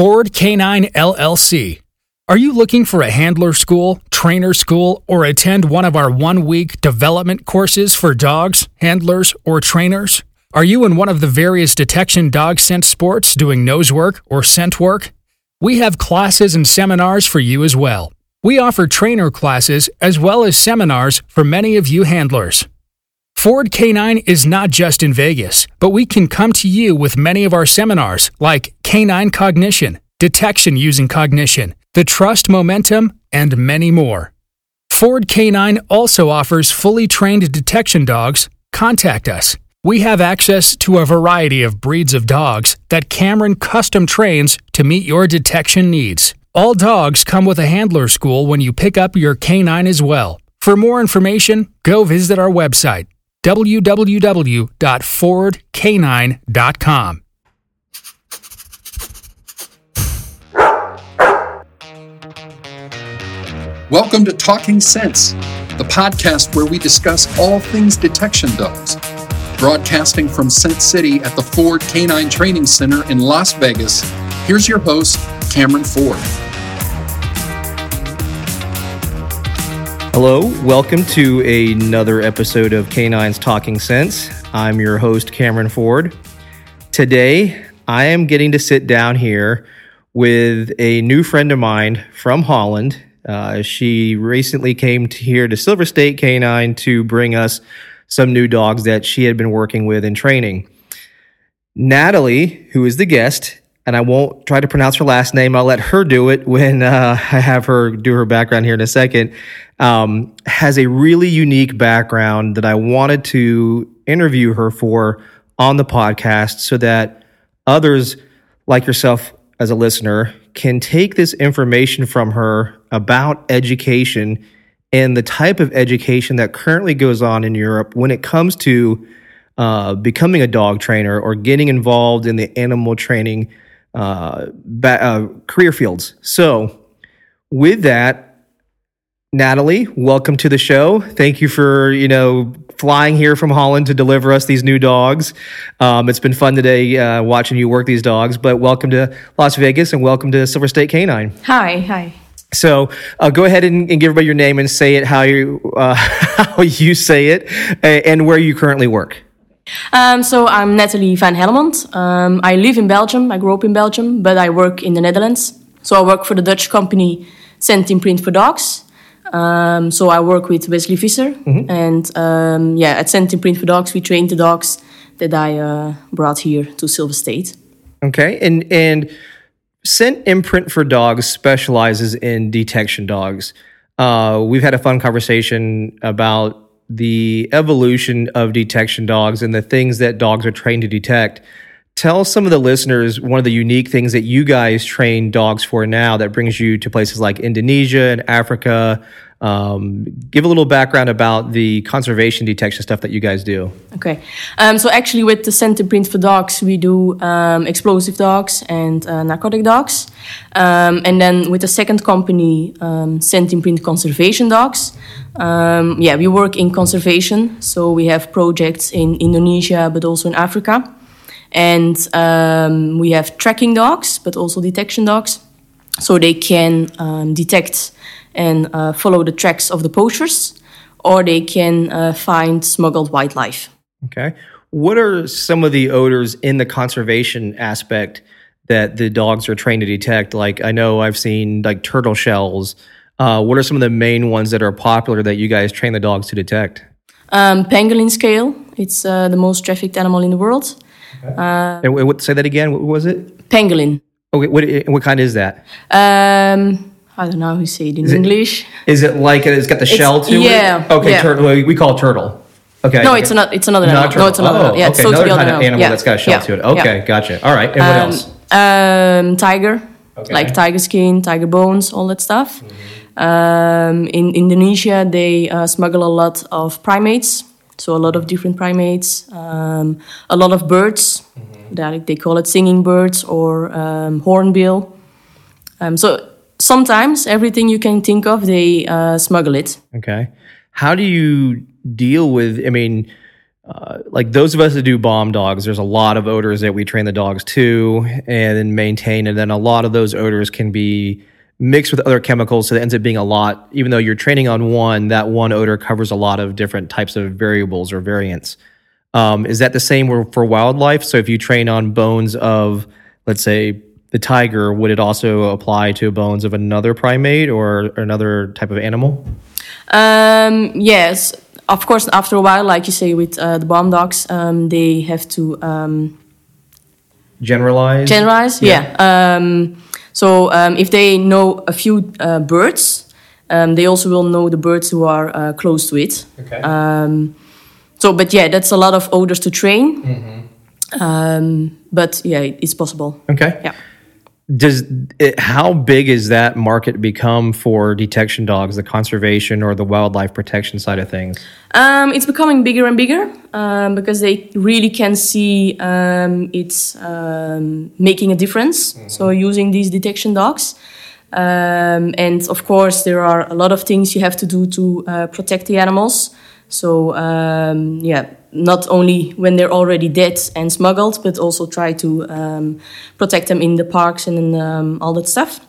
Ford Canine LLC. Are you looking for a handler school, trainer school, or attend one of our one week development courses for dogs, handlers, or trainers? Are you in one of the various detection dog scent sports doing nose work or scent work? We have classes and seminars for you as well. We offer trainer classes as well as seminars for many of you handlers. Ford K9 is not just in Vegas, but we can come to you with many of our seminars like Canine Cognition, Detection Using Cognition, The Trust Momentum, and many more. Ford K9 also offers fully trained detection dogs. Contact us. We have access to a variety of breeds of dogs that Cameron custom trains to meet your detection needs. All dogs come with a handler school when you pick up your K9 as well. For more information, go visit our website www.fordk9.com. Welcome to Talking Sense, the podcast where we discuss all things detection dogs. Broadcasting from Scent City at the Ford Canine Training Center in Las Vegas, here's your host, Cameron Ford. Hello, welcome to another episode of Canines Talking Sense. I'm your host, Cameron Ford. Today, I am getting to sit down here with a new friend of mine from Holland. Uh, she recently came to here to Silver State Canine to bring us some new dogs that she had been working with in training. Natalie, who is the guest, and I won't try to pronounce her last name. I'll let her do it when uh, I have her do her background here in a second. Um, has a really unique background that I wanted to interview her for on the podcast so that others like yourself as a listener can take this information from her about education and the type of education that currently goes on in Europe when it comes to uh, becoming a dog trainer or getting involved in the animal training uh, ba- uh, career fields. So, with that, Natalie, welcome to the show. Thank you for you know flying here from Holland to deliver us these new dogs. Um, it's been fun today uh, watching you work these dogs. But welcome to Las Vegas and welcome to Silver State Canine. Hi, hi. So uh, go ahead and, and, give everybody your name and say it how you uh, how you say it and where you currently work. Um, so I'm Natalie van Helmond. Um, I live in Belgium. I grew up in Belgium, but I work in the Netherlands. So I work for the Dutch company Scent-Imprint for Dogs. Um, so I work with Wesley Visser, mm-hmm. and um, yeah, at Scent-Imprint for Dogs, we train the dogs that I uh, brought here to Silver State. Okay, and and Scent-Imprint for Dogs specializes in detection dogs. Uh, we've had a fun conversation about the evolution of detection dogs and the things that dogs are trained to detect. Tell some of the listeners one of the unique things that you guys train dogs for now that brings you to places like Indonesia and Africa. Um, give a little background about the conservation detection stuff that you guys do. Okay. Um, so, actually, with the Scent-Imprint for dogs, we do um, explosive dogs and uh, narcotic dogs. Um, and then with the second company, um, Scent-Imprint Conservation Dogs, um, yeah, we work in conservation. So, we have projects in Indonesia, but also in Africa. And um, we have tracking dogs, but also detection dogs. So they can um, detect and uh, follow the tracks of the poachers, or they can uh, find smuggled wildlife. Okay. What are some of the odors in the conservation aspect that the dogs are trained to detect? Like, I know I've seen like turtle shells. Uh, what are some of the main ones that are popular that you guys train the dogs to detect? Um, pangolin scale. It's uh, the most trafficked animal in the world. Uh, and what, say that again. What was it? Pangolin. Okay. What what kind is that? Um, I don't know how you say it in is English. It, is it like it's got the it's, shell to yeah, it? Okay. Yeah. Turtle. We call it turtle. Okay. No, okay. it's another. It's another animal. No, it's another. Oh, yeah, okay. another kind of animal yeah. that's got a shell yeah. to it. Okay, gotcha. All right. And what um, else? Um, tiger, okay. like tiger skin, tiger bones, all that stuff. Mm-hmm. Um, in Indonesia, they uh, smuggle a lot of primates so a lot of different primates, um, a lot of birds. Mm-hmm. That they call it singing birds or um, hornbill. Um, so sometimes everything you can think of, they uh, smuggle it. Okay. How do you deal with? I mean, uh, like those of us that do bomb dogs, there's a lot of odors that we train the dogs to and maintain, and then a lot of those odors can be mixed with other chemicals, so it ends up being a lot. Even though you're training on one, that one odor covers a lot of different types of variables or variants. Um, is that the same for wildlife? So if you train on bones of, let's say, the tiger, would it also apply to bones of another primate or another type of animal? Um, yes, of course. After a while, like you say with uh, the bomb dogs, um, they have to um, generalize. Generalize, yeah. yeah. Um, so um, if they know a few uh, birds, um, they also will know the birds who are uh, close to it. Okay. so, but yeah, that's a lot of odors to train. Mm-hmm. but yeah, it's possible. Okay. Yeah does it, how big is that market become for detection dogs the conservation or the wildlife protection side of things? Um, it's becoming bigger and bigger um, because they really can see um, it's um, making a difference. Mm-hmm. so using these detection dogs um, and of course there are a lot of things you have to do to uh, protect the animals so um, yeah, not only when they're already dead and smuggled, but also try to um, protect them in the parks and um, all that stuff.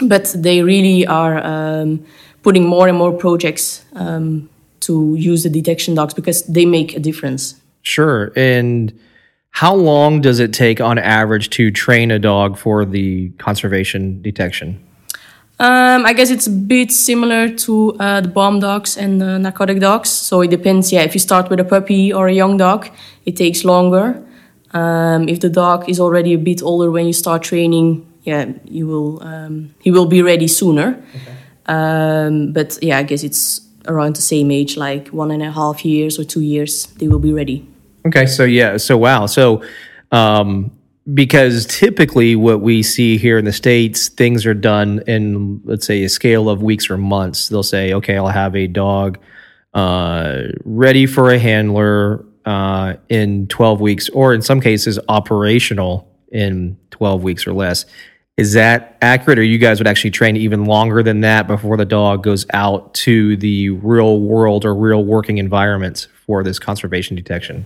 But they really are um, putting more and more projects um, to use the detection dogs because they make a difference. Sure. And how long does it take on average to train a dog for the conservation detection? Um, I guess it's a bit similar to uh, the bomb dogs and the narcotic dogs. So it depends. Yeah, if you start with a puppy or a young dog, it takes longer. Um, if the dog is already a bit older when you start training, yeah, you will um, he will be ready sooner. Okay. Um, but yeah, I guess it's around the same age, like one and a half years or two years, they will be ready. Okay, so yeah, so wow, so um, because typically what we see here in the states things are done in let's say a scale of weeks or months. They'll say okay i'll have a dog uh, ready for a handler uh, in 12 weeks or in some cases operational in 12 weeks or less. Is that accurate? Or you guys would actually train even longer than that before the dog goes out to the real world or real working environments for this conservation detection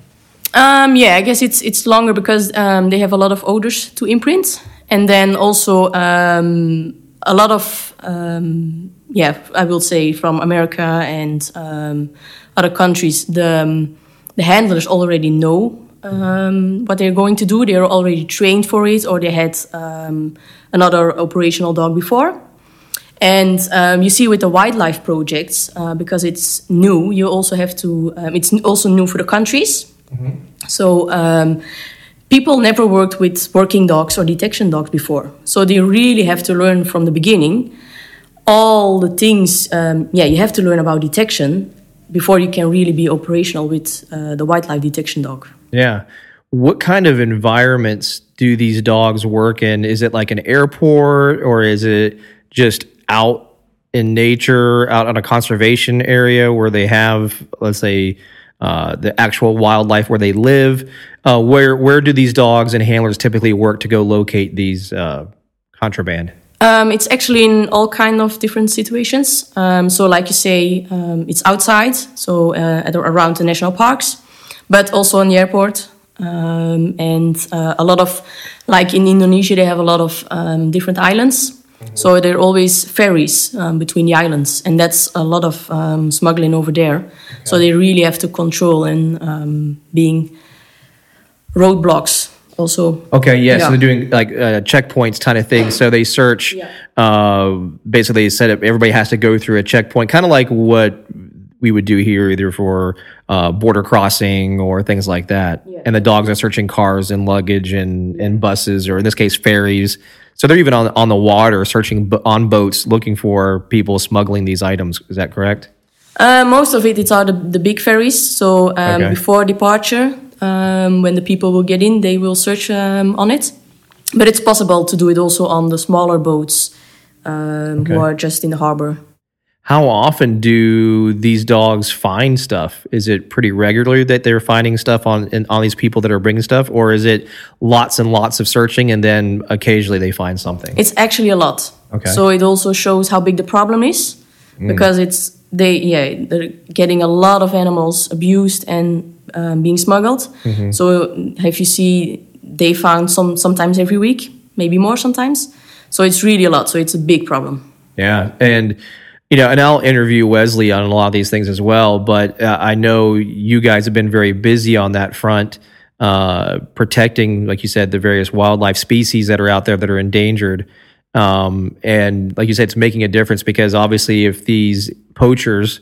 um, yeah, I guess it's it's longer because um, they have a lot of odors to imprint, and then also um, a lot of um, yeah, I will say from America and um, other countries. The um, the handlers already know what they're going to do. They're already trained for it, or they had another operational dog before. And um, you see with the wildlife projects, uh, because it's new, you also have to, um, it's also new for the countries. Mm-hmm. So um, people never worked with working dogs or detection dogs before. So they really have to learn from the beginning all the things. Um, yeah, you have to learn about detection before you can really be operational with uh, the wildlife detection dog. Yeah. What kind of environments do these dogs work in? Is it like an airport or is it just out in nature, out on a conservation area where they have, let's say, uh, the actual wildlife where they live. Uh, where where do these dogs and handlers typically work to go locate these uh, contraband? Um, it's actually in all kind of different situations. Um, so, like you say, um, it's outside, so uh, at, around the national parks, but also on the airport. Um, and uh, a lot of, like in Indonesia, they have a lot of um, different islands. So there are always ferries um, between the islands, and that's a lot of um, smuggling over there. Okay. So they really have to control and um, being roadblocks also. Okay, yeah, yeah. So they're doing like uh, checkpoints kind of thing. So they search. Yeah. Uh, basically, they set up. Everybody has to go through a checkpoint, kind of like what we would do here, either for uh, border crossing or things like that. Yeah. And the dogs are searching cars and luggage and, and buses, or in this case, ferries so they're even on on the water, searching on boats, looking for people smuggling these items. Is that correct? Uh, most of it, it's are the, the big ferries. So um, okay. before departure, um, when the people will get in, they will search um, on it. But it's possible to do it also on the smaller boats um, okay. who are just in the harbor how often do these dogs find stuff? Is it pretty regularly that they're finding stuff on on these people that are bringing stuff, or is it lots and lots of searching and then occasionally they find something? It's actually a lot. Okay. So it also shows how big the problem is mm. because it's they yeah they're getting a lot of animals abused and um, being smuggled. So if you see, they found some sometimes every week, maybe more sometimes. So it's really a lot. So it's a big problem. Yeah, and you know, and I'll interview Wesley on a lot of these things as well. But uh, I know you guys have been very busy on that front, uh, protecting, like you said, the various wildlife species that are out there that are endangered. Um, and like you said, it's making a difference because obviously, if these poachers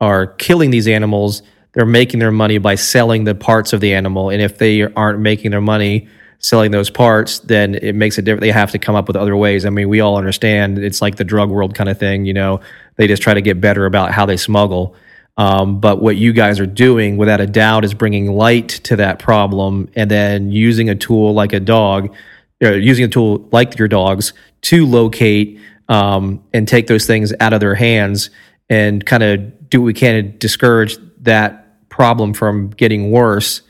are killing these animals, they're making their money by selling the parts of the animal. And if they aren't making their money selling those parts, then it makes a difference. They have to come up with other ways. I mean, we all understand it's like the drug world kind of thing. You know, they just try to get better about how they smuggle. Um, but what you guys are doing, without a doubt, is bringing light to that problem, and then using a tool like a dog, or using a tool like your dogs to locate um, and take those things out of their hands, and kind of do what we can to discourage that problem from getting worse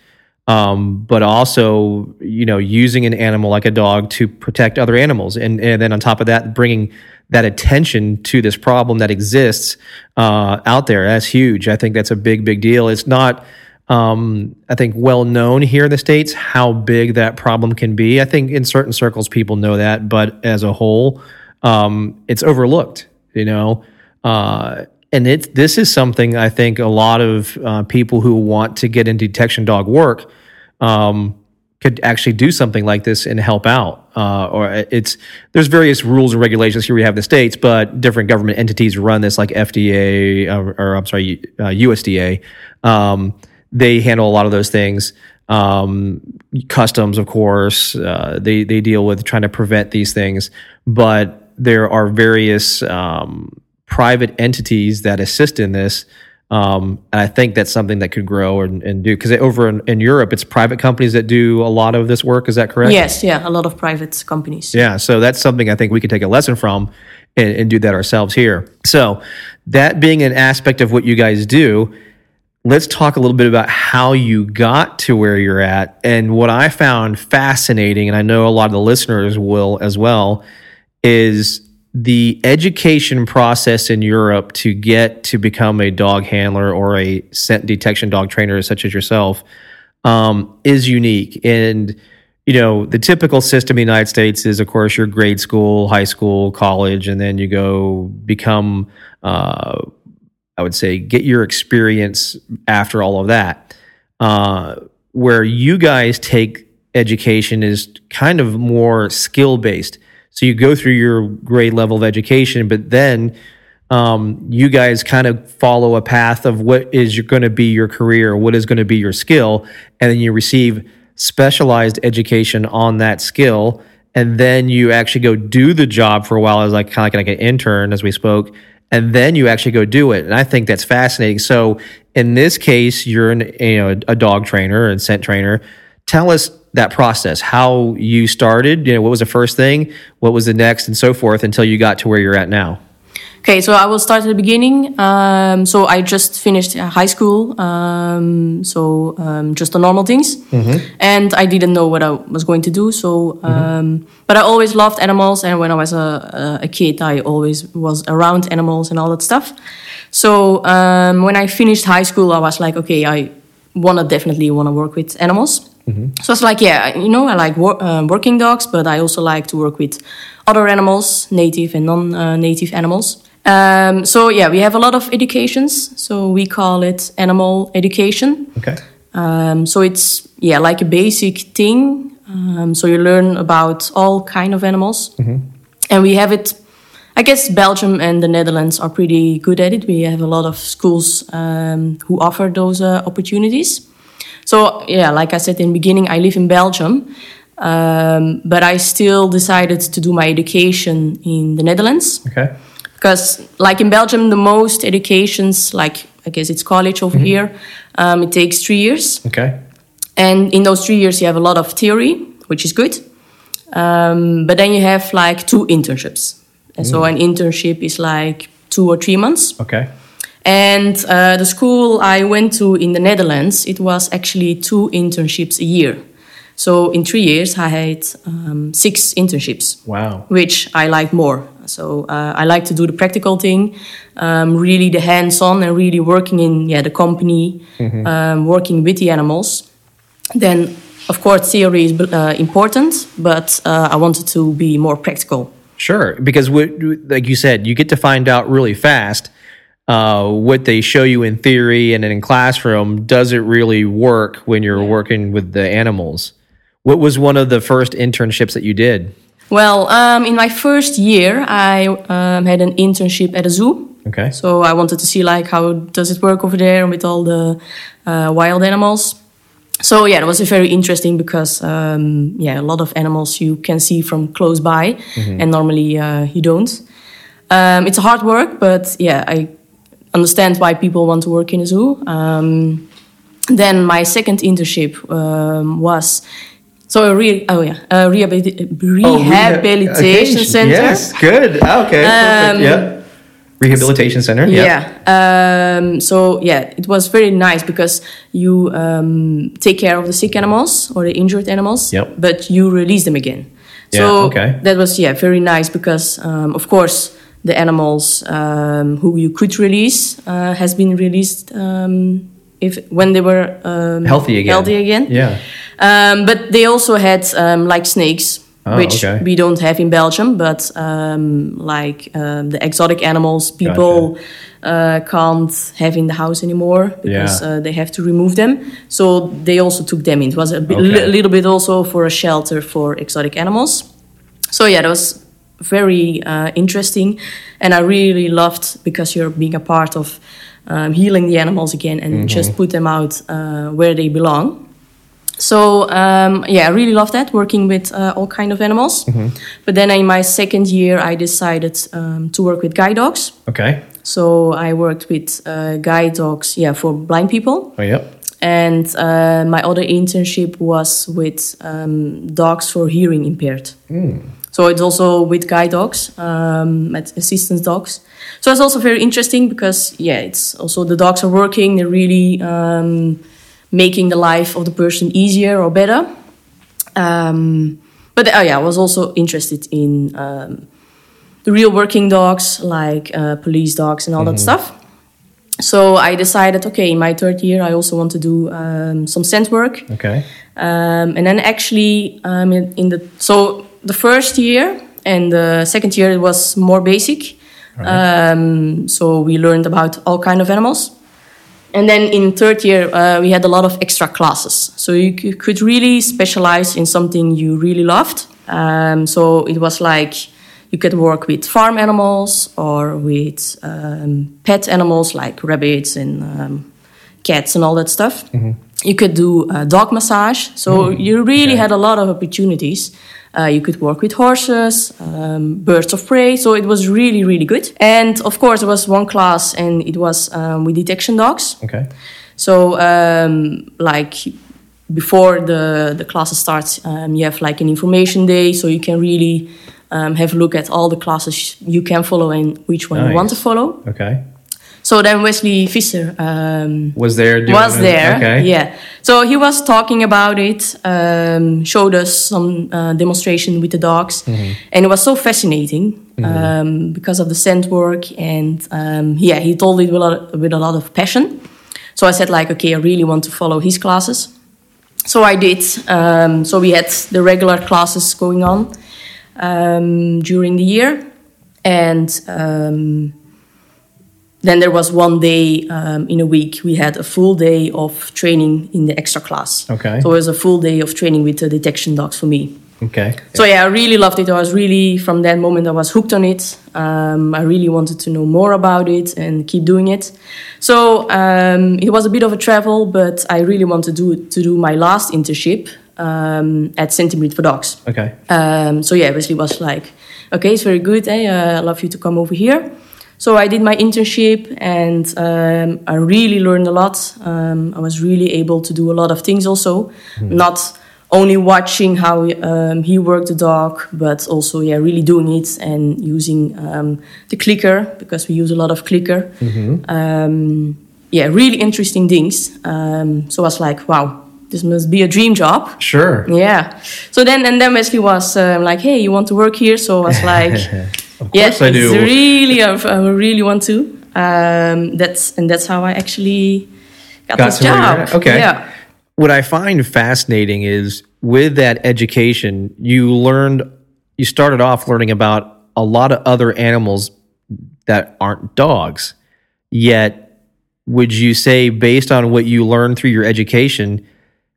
um, but also you know using an animal like a dog to protect other animals and, and then on top of that bringing that attention to this problem that exists uh, out there. That's huge. I think that's a big big deal. It's not um, i think well known here in the states how big that problem can be. I think in certain circles people know that but as a whole um, it's overlooked you know? Uh, and it this is something I think a lot of uh, people who want to get into detection dog work um, could actually do something like this and help out. Uh, or it's there's various rules and regulations here we have the states, but different government entities run this, like FDA or, or I'm sorry, uh, USDA. Um, they handle a lot of those things. Um, customs, of course, uh, they they deal with trying to prevent these things, but there are various um, private entities that assist in this. Um, and I think that's something that could grow and, and do because over in, in, Europe, it's private companies that do a lot of this work. Is that correct? Yes, yeah, a lot of private companies. Yeah, so that's something I think we could take a lesson from and, and do that ourselves here. So, that being an aspect of what you guys do, let's talk a little bit about how you got to where you're at. And what I found fascinating, and I know a lot of the listeners will as well, is the education process in Europe to get to become a dog handler or a scent detection dog trainer, such as yourself, um, is unique. And you know, the typical system in the United States is, of course, your grade school, high school, college, and then you go become, uh, I would say, get your experience after all of that. Uh, where you guys take education is kind of more skill based so you go through your grade level of education, but then um, you guys kind of follow a path of what is going to be your career, what is going to be your skill, and then you receive specialized education on that skill, and then you actually go do the job for a while as like kind of like, an intern, as we spoke, and then you actually go do it. And I think that's fascinating. So in this case, you're an, you know a dog trainer and scent trainer. Tell us that process, how you started, you know, what was the first thing, what was the next, and so forth until you got to where you're at now. Okay, so I will start at the beginning. Um, so I just finished high school, um, so um, just the normal things, mm-hmm. and I didn't know what I was going to do. So, mm-hmm. but I always loved animals, and when I was a, a, kid, I always was around animals and all that stuff. So um, when I finished high school, I was like, okay, I wanna definitely wanna work with animals. Mm-hmm. So it's like, yeah, you know, I like wor- uh, working dogs, but I also like to work with other animals, native and non-native animals. Um, so yeah, we have a lot of educations. So we call it animal education. Okay. Um, so it's yeah, like a basic thing. Um, so you learn about all kind of animals, mm-hmm. and we have it. I guess Belgium and the Netherlands are pretty good at it. We have a lot of schools um, who offer those uh, opportunities. So yeah, like I said in the beginning, I live in Belgium, um, but I still decided to do my education in the Netherlands. Okay. Because like in Belgium, the most educations, like I guess it's college over mm-hmm. here, um, it takes three years. Okay. And in those three years, you have a lot of theory, which is good. Um, but then you have like two internships. And mm. so an internship is like two or three months. Okay. And uh, the school I went to in the Netherlands, it was actually two internships a year. So in three years, I had um, six internships, Wow. which I like more. So uh, I like to do the practical thing, um, really the hands-on and really working in yeah the company, um, working with the animals. Then, of course, theory is uh, important, but uh, I wanted to be more practical. Sure, because like you said, you get to find out really fast uh, what they show you in theory and in classroom. Does it really work when you're working with the animals? What was one of the first internships that you did? Well, um, in my first year, I um, had an internship at a zoo. Okay. So I wanted to see like how does it work over there with all the uh, wild animals. So yeah, it was very interesting because um, yeah, a lot of animals you can see from close by, and normally uh, you don't. Um, it's hard work, but yeah, I understand why people want to work in a zoo. Um, then my second internship um, was so a re- oh yeah a rehabili- rehabilitation center. Yes, good. Okay. perfect. Yeah. Rehabilitation center. Yeah. Yeah. Um, so yeah, it was very nice because you um, take care of the sick animals or the injured animals, Yep. but you release them again. Yeah, So okay. that was yeah very nice because um, of course the animals um, who you could release uh, has been released um, if when they were um, Healthy again. Healthy again. Yeah. Um, but they also had um, like snakes, Oh, which okay. we don't have in Belgium. But um, like um, the exotic animals, people uh, can't have in the house anymore because Yeah. uh, they have to remove them. So they also took them in. It was a bit, Okay. li- little bit also for a shelter for exotic animals. So yeah, that was very uh, interesting, and I really loved because you're being a part of um, healing the animals again and just put them out uh, where they belong. So um, yeah, I really love that working with uh, all kind of animals. But then in my second year, I decided um, to work with guide dogs. Okay. So I worked with uh, guide dogs, yeah, for blind people. Oh, yep. And uh, my other internship was with um, dogs for hearing impaired. So it's also with guide dogs, um, at assistance dogs. So it's also very interesting because yeah, it's also the dogs are working. They're really um, making the life of the person easier or better. Um, but oh yeah, I was also interested in um, the real working dogs, like uh, police dogs and all that stuff. So I decided, okay, in my third year, I also want to do um, some scent work. Okay. Um, and then actually, um, in, in the so the first year and the second year it was more basic. Um, so we learned about all kind of animals. And then in third year, uh, we had a lot of extra classes. So you c- could really specialize in something you really loved. Um, so it was like you could work with farm animals or with um, pet animals like rabbits and um, cats and all that stuff. You could do uh, dog massage. So you really had a lot of opportunities. Uh, you could work with horses, um, birds of prey. So it was really, really good. And of course, there was one class, and it was um, with detection dogs. Okay. So, um, like before the the classes start, um, you have like an information day, so you can really um, have a look at all the classes you can follow and which one you want to follow. Okay. So then Wesley Visser um, Was there? Doing was there. Okay. Yeah. So he was talking about it, um, showed us some uh, demonstration with the dogs, Mm-hmm. and it was so fascinating um, because of the scent work. And um, yeah, he told it with a, lot, with a lot of passion. So I said, like, okay, I really want to follow his classes. So I did. Um, so we had the regular classes going on um, during the year, and um, then there was one day um, in a week we had a full day of training in the extra class. Okay. So it was a full day of training with the detection dogs for me. Okay. So yeah, I really loved it. I was really from that moment I was hooked on it. Um, I really wanted to know more about it and keep doing it. So um, it was a bit of a travel, but I really wanted to do to do my last internship um, at Scent-Imprint for Dogs. Okay. Um, so yeah, Wesley was like, okay, it's very good. Eh? Uh, I'd love you to come over here. So I did my internship and um, I really learned a lot. Um, I was really able to do a lot of things also, not only watching how um, he worked the dog, but also yeah, really doing it and using um, the clicker because we use a lot of clicker. Um, yeah, really interesting things. Um, so I was like, wow, this must be a dream job. Sure. Yeah. So then, and then Wesley was um, like, "Hey, you want to work here?" So I was like, "Yes, I do." really, I I really want to." Um, that's and that's how I actually got, Got this job. Okay. Yeah. What I find fascinating is with that education, you learned, you started off learning about a lot of other animals that aren't dogs. Yet, would you say, based on what you learned through your education,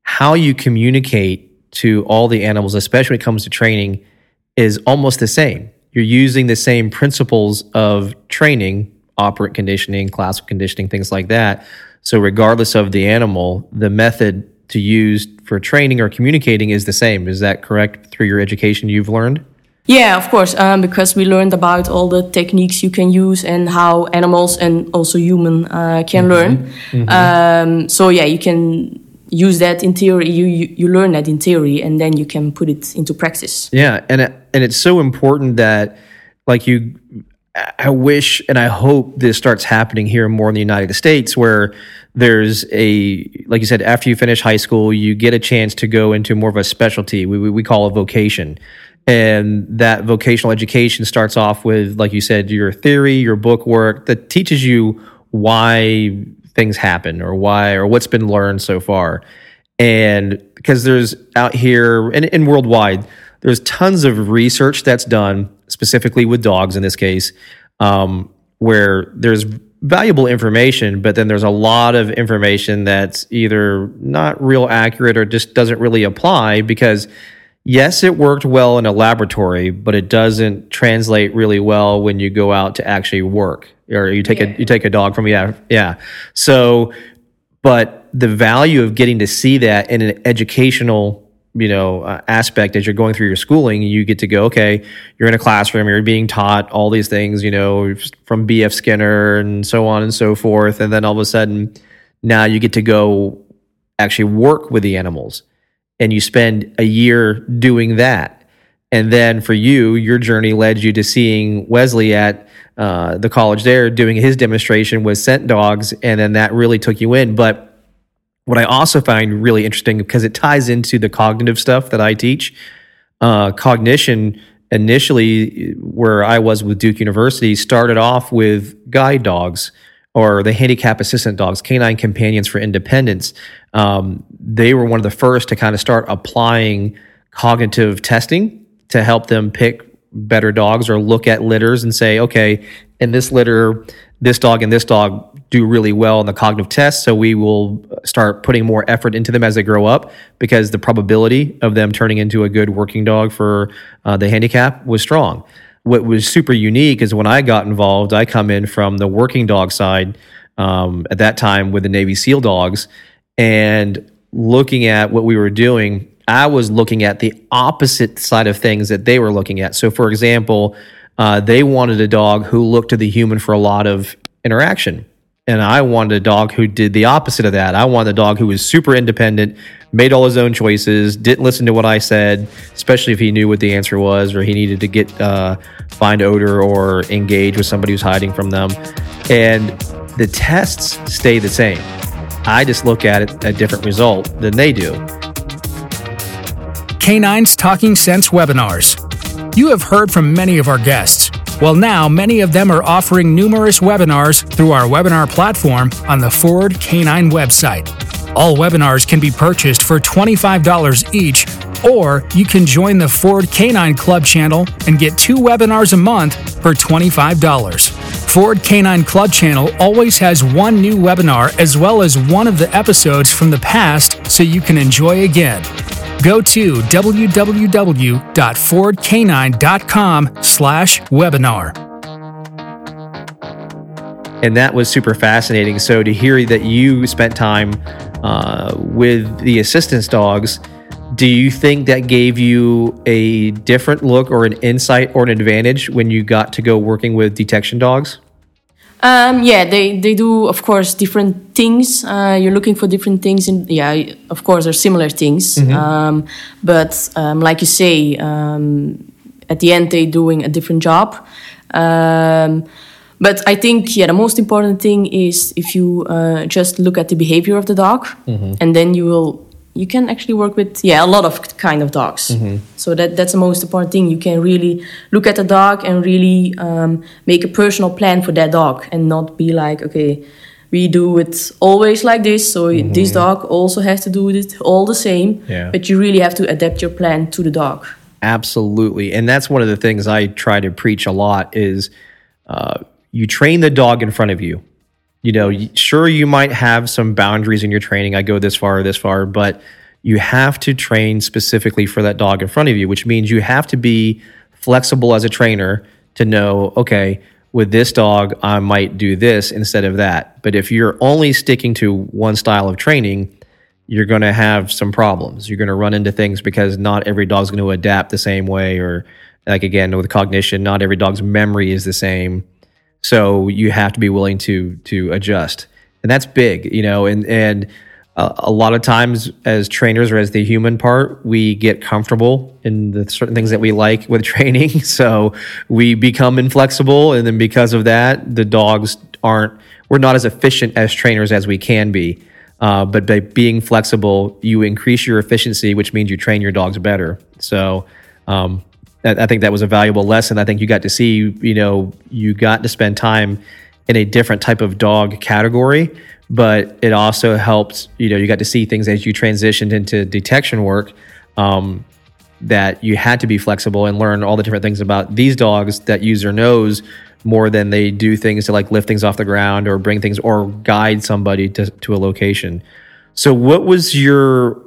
how you communicate to all the animals, especially when it comes to training, is almost the same? You're using the same principles of training, operant conditioning, classical conditioning, things like that. So, regardless of the animal, the method to use for training or communicating is the same. Is that correct through your education you've learned? Yeah, of course, um, because we learned about all the techniques you can use and how animals and also human uh, can learn. Um, so yeah, you can use that in theory. You, you you learn that in theory, and then you can put it into practice. Yeah, and and it's so important that like you I wish and I hope this starts happening here more in the United States where there's a like you said after you finish high school you get a chance to go into more of a specialty we we, we call a vocation and that vocational education starts off with like you said your theory your book work that teaches you why things happen or why or what's been learned so far. And because there's out here and, and worldwide there's tons of research that's done specifically with dogs in this case um, where there's valuable information but then there's a lot of information that's either not real accurate or just doesn't really apply because yes it worked well in a laboratory but it doesn't translate really well when you go out to actually work or you take a you take a dog from yeah yeah. So but the value of getting to see that in an educational you know uh, aspect as you're going through your schooling you get to go okay you're in a classroom you're being taught all these things you know from bf skinner and so on and so forth and then all of a sudden now you get to go actually work with the animals and you spend a year doing that and then for you your journey led you to seeing wesley at uh, the college there doing his demonstration with scent dogs and then that really took you in but what I also find really interesting because it ties into the cognitive stuff that I teach. Uh, cognition initially, where I was with Duke University, started off with guide dogs or the handicap assistant dogs, canine companions for independence. Um, they were one of the first to kind of start applying cognitive testing to help them pick better dogs or look at litters and say, okay, in this litter, this dog and this dog do really well in the cognitive test. So we will start putting more effort into them as they grow up because the probability of them turning into a good working dog for uh, the handicap was strong. What was super unique is when I got involved, I come in from the working dog side um, at that time with the Navy SEAL dogs and looking at what we were doing. I was looking at the opposite side of things that they were looking at. So, for example, uh, they wanted a dog who looked to the human for a lot of interaction. And I wanted a dog who did the opposite of that. I wanted a dog who was super independent, made all his own choices, didn't listen to what I said, especially if he knew what the answer was or he needed to get uh, find odor or engage with somebody who's hiding from them. And the tests stay the same. I just look at it a different result than they do. Canines Talking Sense webinars. You have heard from many of our guests. Well, now many of them are offering numerous webinars through our webinar platform on the Ford Canine website. All webinars can be purchased for $25 each, or you can join the Ford Canine Club channel and get two webinars a month for $25. Ford Canine Club channel always has one new webinar as well as one of the episodes from the past so you can enjoy again. Go to www.fordcanine.com slash webinar. and that was super fascinating. So to hear that you spent time uh, with the assistance dogs, do you think that gave you a different look or an insight or an advantage when you got to go working with detection dogs? Um, yeah, they, they do, of course, different things. Uh, you're looking for different things, and yeah, of course, there's similar things. Um, but um, like you say, um, at the end, they're doing a different job. Um, but I think, yeah, the most important thing is if you uh, just look at the behavior of the dog, and then you will you can actually work with yeah a lot of kind of dogs. So that that's the most important thing. You can really look at the dog and really um, make a personal plan for that dog, and not be like okay. We do it always like this, so this dog also has to do it all the same. Yeah. But you really have to adapt your plan to the dog. Absolutely, and that's one of the things I try to preach a lot is uh, you train the dog in front of you. You know, sure you might have some boundaries in your training. I go this far or this far, but you have to train specifically for that dog in front of you, which means you have to be flexible as a trainer to know, okay, with this dog, I might do this instead of that. But if you're only sticking to one style of training, you're going to have some problems. You're going to run into things because not every dog's going to adapt the same way, or like again with cognition, not every dog's memory is the same. So you have to be willing to to adjust, and that's big, you know. And and uh, a lot of times, as trainers or as the human part, we get comfortable in the certain things that we like with training. So we become inflexible, and then because of that, the dogs aren't. We're not as efficient as trainers as we can be. Uh, but by being flexible, you increase your efficiency, which means you train your dogs better. So um, I think that was a valuable lesson. I think you got to see, you know, you got to spend time in a different type of dog category, but it also helped, you know, you got to see things as you transitioned into detection work. Um, that you had to be flexible and learn all the different things about these dogs that use their nose more than they do things to like lift things off the ground or bring things or guide somebody to, to a location. So what was your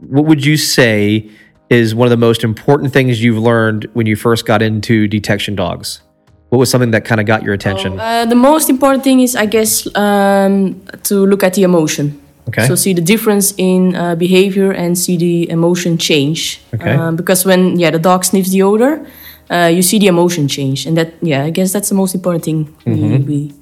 what would you say is one of the most important things you've learned when you first got into detection dogs? What was something that kind of got your attention? Uh, the most important thing is, I guess, um, to look at the emotion. Okay. So see the difference in uh, behavior and see the emotion change. Okay. Um, because when yeah the dog sniffs the odor, uh, you see the emotion change, and that yeah I guess that's the most important thing. Mm-hmm. We, we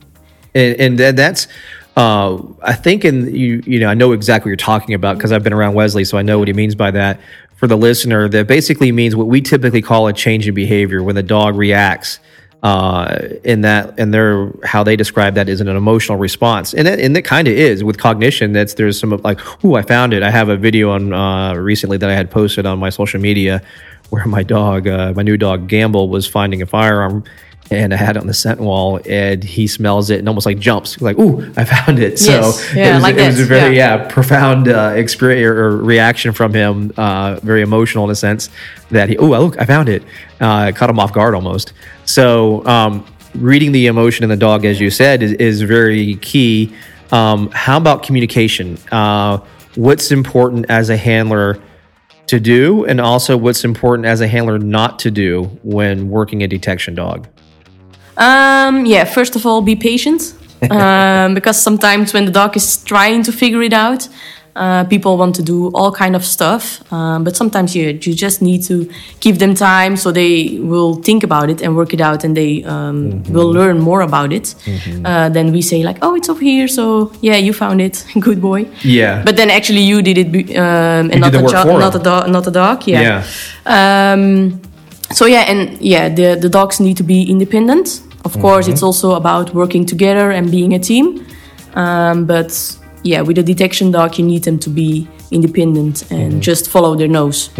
and, and that's uh, I think in you you know I know exactly what you're talking about because I've been around Wesley, so I know what he means by that. For the listener, that basically means what we typically call a change in behavior when the dog reacts. Uh, in that, and their how they describe that is an emotional response, and that, and that kind of is with cognition. That's there's some like, oh, I found it. I have a video on uh, recently that I had posted on my social media where my dog, uh, my new dog Gamble, was finding a firearm and I had it on the scent wall, and he smells it and almost like jumps, like, "Ooh, I found it!" So Yes. it was, like it was a very Yeah. yeah, profound uh, experience or reaction from him, uh, very emotional in a sense that he, "Oh, look, I found it!" Uh, caught him off guard almost. So um, reading the emotion in the dog, as you said, is, is very key. Um, how about communication? Uh, what's important as a handler? To do, and also what's important as a handler not to do when working a detection dog. Um, yeah, first of all, be patient. um, because sometimes when the dog is trying to figure it out, uh, people want to do all kind of stuff. Um, but sometimes you, you just need to give them time so they will think about it and work it out and they um, will learn more about it. Uh, then we say like, oh, it's over here. So yeah, you found it. Good boy. Yeah. But then actually you did it be- um, and did not, the jo- not, a dog, not a dog. yeah. Um, so yeah, and yeah, the the dogs need to be independent. Of course, it's also about working together and being a team. Um, but yeah, with a detection dog, you need them to be independent and just follow their nose.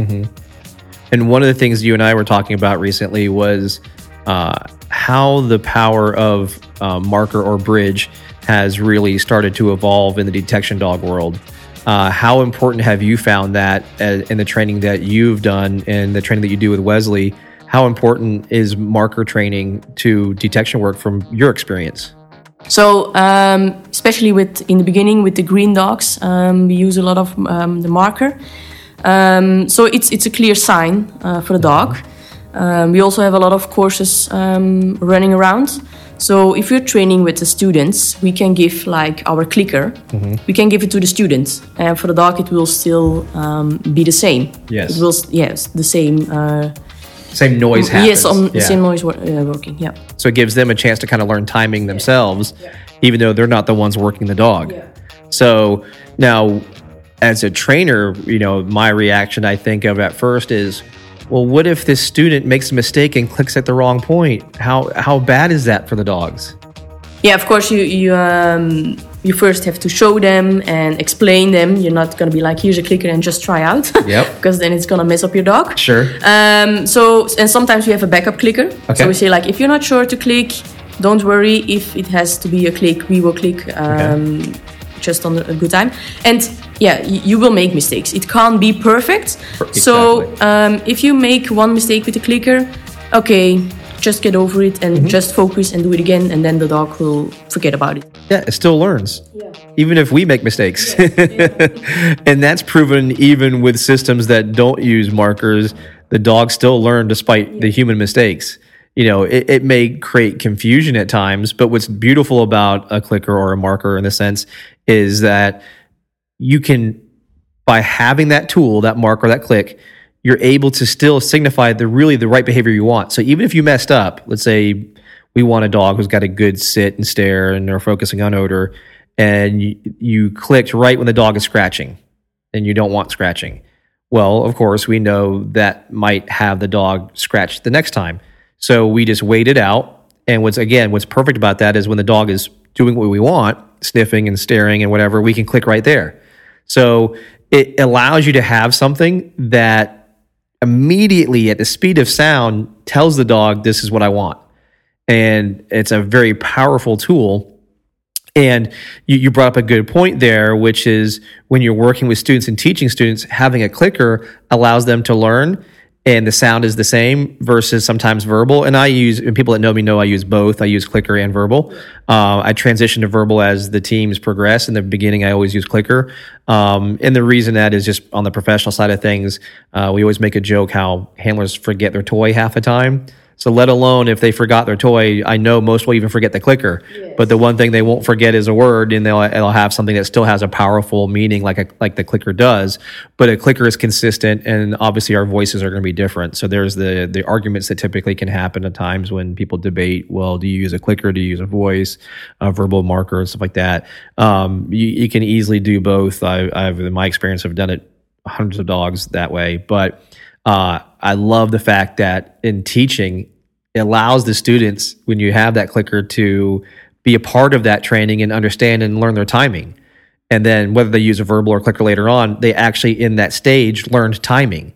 And one of the things you and I were talking about recently was uh, how the power of uh, marker or bridge has really started to evolve in the detection dog world. Uh, how important have you found that uh, in the training that you've done and the training that you do with Wesley? How important is marker training to detection work from your experience? So um, especially with in the beginning with the green dogs, um, we use a lot of um, the marker. Um, so it's it's a clear sign uh, for the dog. Um, we also have a lot of courses um, running around. So if you're training with the students, we can give like our clicker. We can give it to the students, and for the dog, it will still um, be the same. Yes. It will yes the same. Uh, Same noise happens. yes, on Yeah. same noise wor- uh, working. Yeah. So it gives them a chance to kind of learn timing themselves, even though they're not the ones working the dog. So now, as a trainer, you know, my reaction I think of at first is, well, what if this student makes a mistake and clicks at the wrong point? How how bad is that for the dogs? Yeah, of course you you um, you first have to show them and explain them. You're not gonna be like, here's a clicker and just try out. Yep. because then it's gonna mess up your dog. Sure. Um, so and sometimes we have a backup clicker. Okay. So we say like, if you're not sure to click, don't worry. If it has to be a click, we will click. Um, Just on a good time, and yeah, you will make mistakes. It can't be perfect. So exactly. um, if you make one mistake with the clicker, okay, just get over it and Mm-hmm. just focus and do it again, and then the dog will forget about it. Yeah, it still learns. yeah. Even if we make mistakes. and that's proven even with systems that don't use markers, the dogs still learn despite the human mistakes. You know, it, it may create confusion at times, but what's beautiful about a clicker or a marker in the sense is that you can, by having that tool, that marker, that click, you're able to still signify the really the right behavior you want. So even if you messed up, let's say we want a dog who's got a good sit and stare and they're focusing on odor, and you, you clicked right when the dog is scratching, and you don't want scratching. Well, of course, we know that might have the dog scratch the next time. So we just wait it out. And what's again, what's perfect about that is when the dog is doing what we want, sniffing and staring and whatever, we can click right there. So it allows you to have something that immediately at the speed of sound tells the dog, this is what I want. And it's a very powerful tool. And you, you brought up a good point there, which is when you're working with students and teaching students, having a clicker allows them to learn and the sound is the same versus sometimes verbal. And I use, and people that know me know I use both. I use clicker and verbal. Uh, I transition to verbal as the teams progress. In the beginning, I always use clicker. Um, and the reason that is just on the professional side of things, uh, we always make a joke how handlers forget their toy half the time. So let alone if they forgot their toy, I know most will even forget the clicker. But the one thing they won't forget is a word, and they'll they'll have something that still has a powerful meaning, like a like the clicker does. But a clicker is consistent, and obviously our voices are going to be different. So there's the the arguments that typically can happen at times when people debate. Well, do you use a clicker? Do you use a voice, a verbal marker, and stuff like that? Um, you, you can easily do both. I, I've in my experience, have done it hundreds of dogs that way, but uh, I love the fact that in teaching, it allows the students, when you have that clicker, to be a part of that training and understand and learn their timing. And then whether they use a verbal or clicker later on, they actually in that stage learned timing.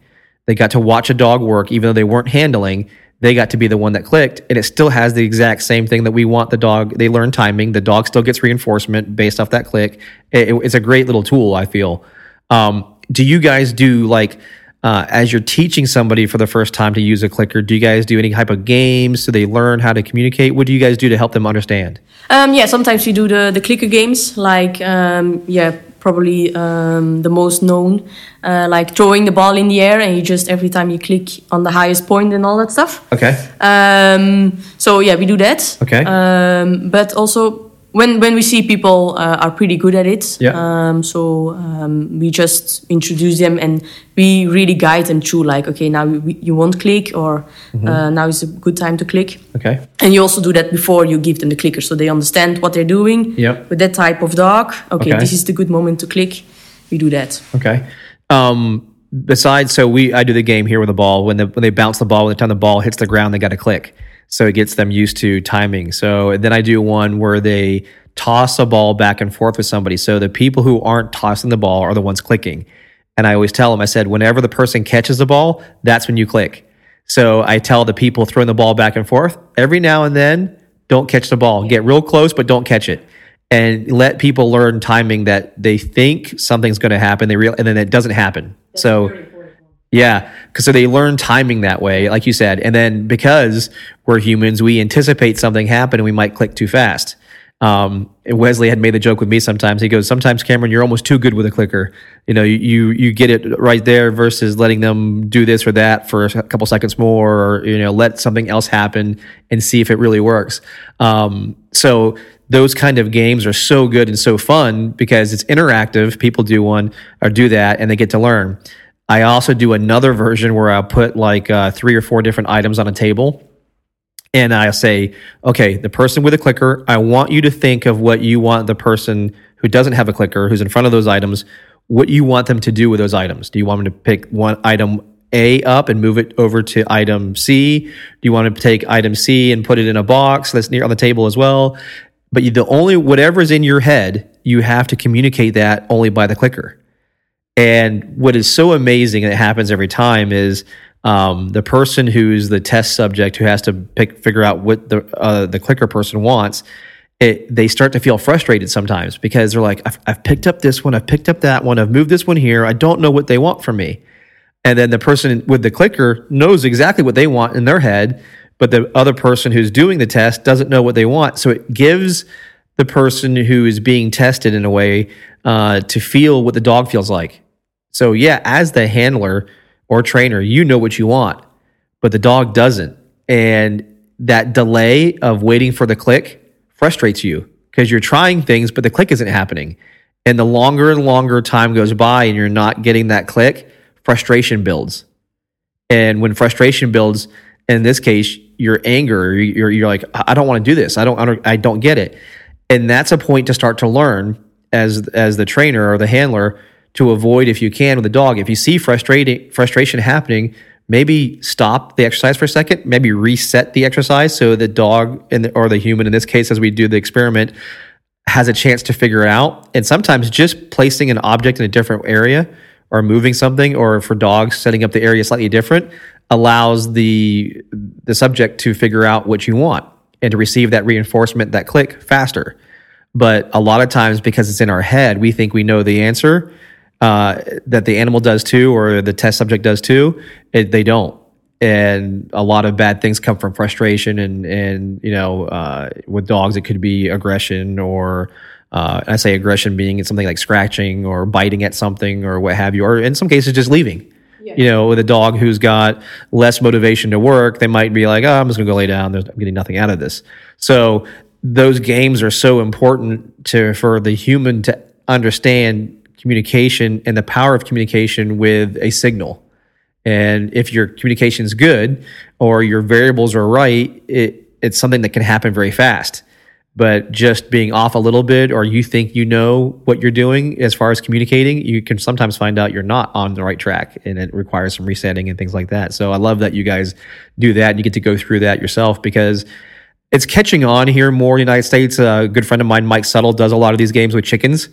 They got to watch a dog work, even though they weren't handling. They got to be the one that clicked, and it still has the exact same thing that we want the dog. They learn timing. The dog still gets reinforcement based off that click. It- it's a great little tool, I feel. Um, do you guys do like uh, as you're teaching somebody for the first time to use a clicker? Do you guys do any type of games so they learn how to communicate? What do you guys do to help them understand? Um, yeah, sometimes we do the, the clicker games, like, um, yeah, probably um, the most known, uh, like throwing the ball in the air and you just, every time you click on the highest point and all that stuff. Okay. Um, so yeah, we do that. Okay. Um, but also when when we see people uh, are pretty good at it, Yeah. um, so um, we just introduce them and we really guide them through. Like, okay, now we, you won't click, or Mm-hmm. uh, now is a good time to click. Okay. And you also do that before you give them the clicker, so they understand what they're doing. Yep. With that type of dog, okay, Okay. this is the good moment to click. We do that. Okay. Um, besides, so we I do the game here with the ball. When the when they bounce the ball, when the time the ball hits the ground, they got to click. So it gets them used to timing. So then I do one where they toss a ball back and forth with somebody. So the people who aren't tossing the ball are the ones clicking. And I always tell them, I said, whenever the person catches the ball, that's when you click. So I tell the people throwing the ball back and forth every now and then, don't catch the ball. Get real close, but don't catch it. And let people learn timing that they think something's going to happen, they real, and then it doesn't happen. so yeah, because so they learn timing that way, like you said, and then because we're humans, we anticipate something happen and we might click too fast. Um, Wesley had made the joke with me sometimes. He goes, "Sometimes Cameron, you're almost too good with a clicker. You know, you you, you get it right there versus letting them do this or that for a couple seconds more, or you know, let something else happen and see if it really works." Um, so those kind of games are so good and so fun because it's interactive. People do one or do that, and they get to learn. I also do another version where I'll put like uh, three or four different items on a table. And I'll say, okay, the person with a clicker, I want you to think of what you want the person who doesn't have a clicker, who's in front of those items, what you want them to do with those items. Do you want them to pick one item A up and move it over to item C? Do you want to take item C and put it in a box that's near on the table as well? but the only whatever's in your head, you have to communicate that only by the clicker. And what is so amazing that happens every time is um, the person who's the test subject who has to pick figure out what the uh, the clicker person wants. It, they start to feel frustrated sometimes because they're like, I've, I've picked up this one, I've picked up that one, I've moved this one here. I don't know what they want from me. And then the person with the clicker knows exactly what they want in their head, but the other person who's doing the test doesn't know what they want. So it gives the person who is being tested in a way uh, to feel what the dog feels like. So, yeah, as the handler or trainer, you know what you want, but the dog doesn't. And that delay of waiting for the click frustrates you because you're trying things, but the click isn't happening. And the longer and longer time goes by and you're not getting that click, frustration builds. And when frustration builds, in this case, your anger, you're, you're like, I don't want to do this. I don't, I don't, I don't get it. And that's a point to start to learn as, as the trainer or the handler to avoid if you can with the dog. If you see frustrating frustration happening, maybe stop the exercise for a second, maybe reset the exercise so the dog the, or the human in this case as we do the experiment has a chance to figure it out. And sometimes just placing an object in a different area or moving something or for dogs setting up the area slightly different allows the the subject to figure out what you want and to receive that reinforcement that click faster. But a lot of times because it's in our head, we think we know the answer uh, that the animal does too, or the test subject does too. It, they don't, and a lot of bad things come from frustration, and and you know, uh, with dogs it could be aggression or. Uh, I say aggression being something like scratching or biting at something or what have you, or in some cases just leaving. Yeah. You know, with a dog who's got less motivation to work, they might be like, "Oh, I'm just gonna go lay down. There's, I'm getting nothing out of this." So those games are so important to for the human to understand communication and the power of communication with a signal. And if your communication is good or your variables are right, it, it's something that can happen very fast. But just being off a little bit, or you think you know what you're doing as far as communicating, you can sometimes find out you're not on the right track and it requires some resetting and things like that. So I love that you guys do that and you get to go through that yourself because it's catching on here more in the United States. A good friend of mine, Mike Settle, does a lot of these games with chickens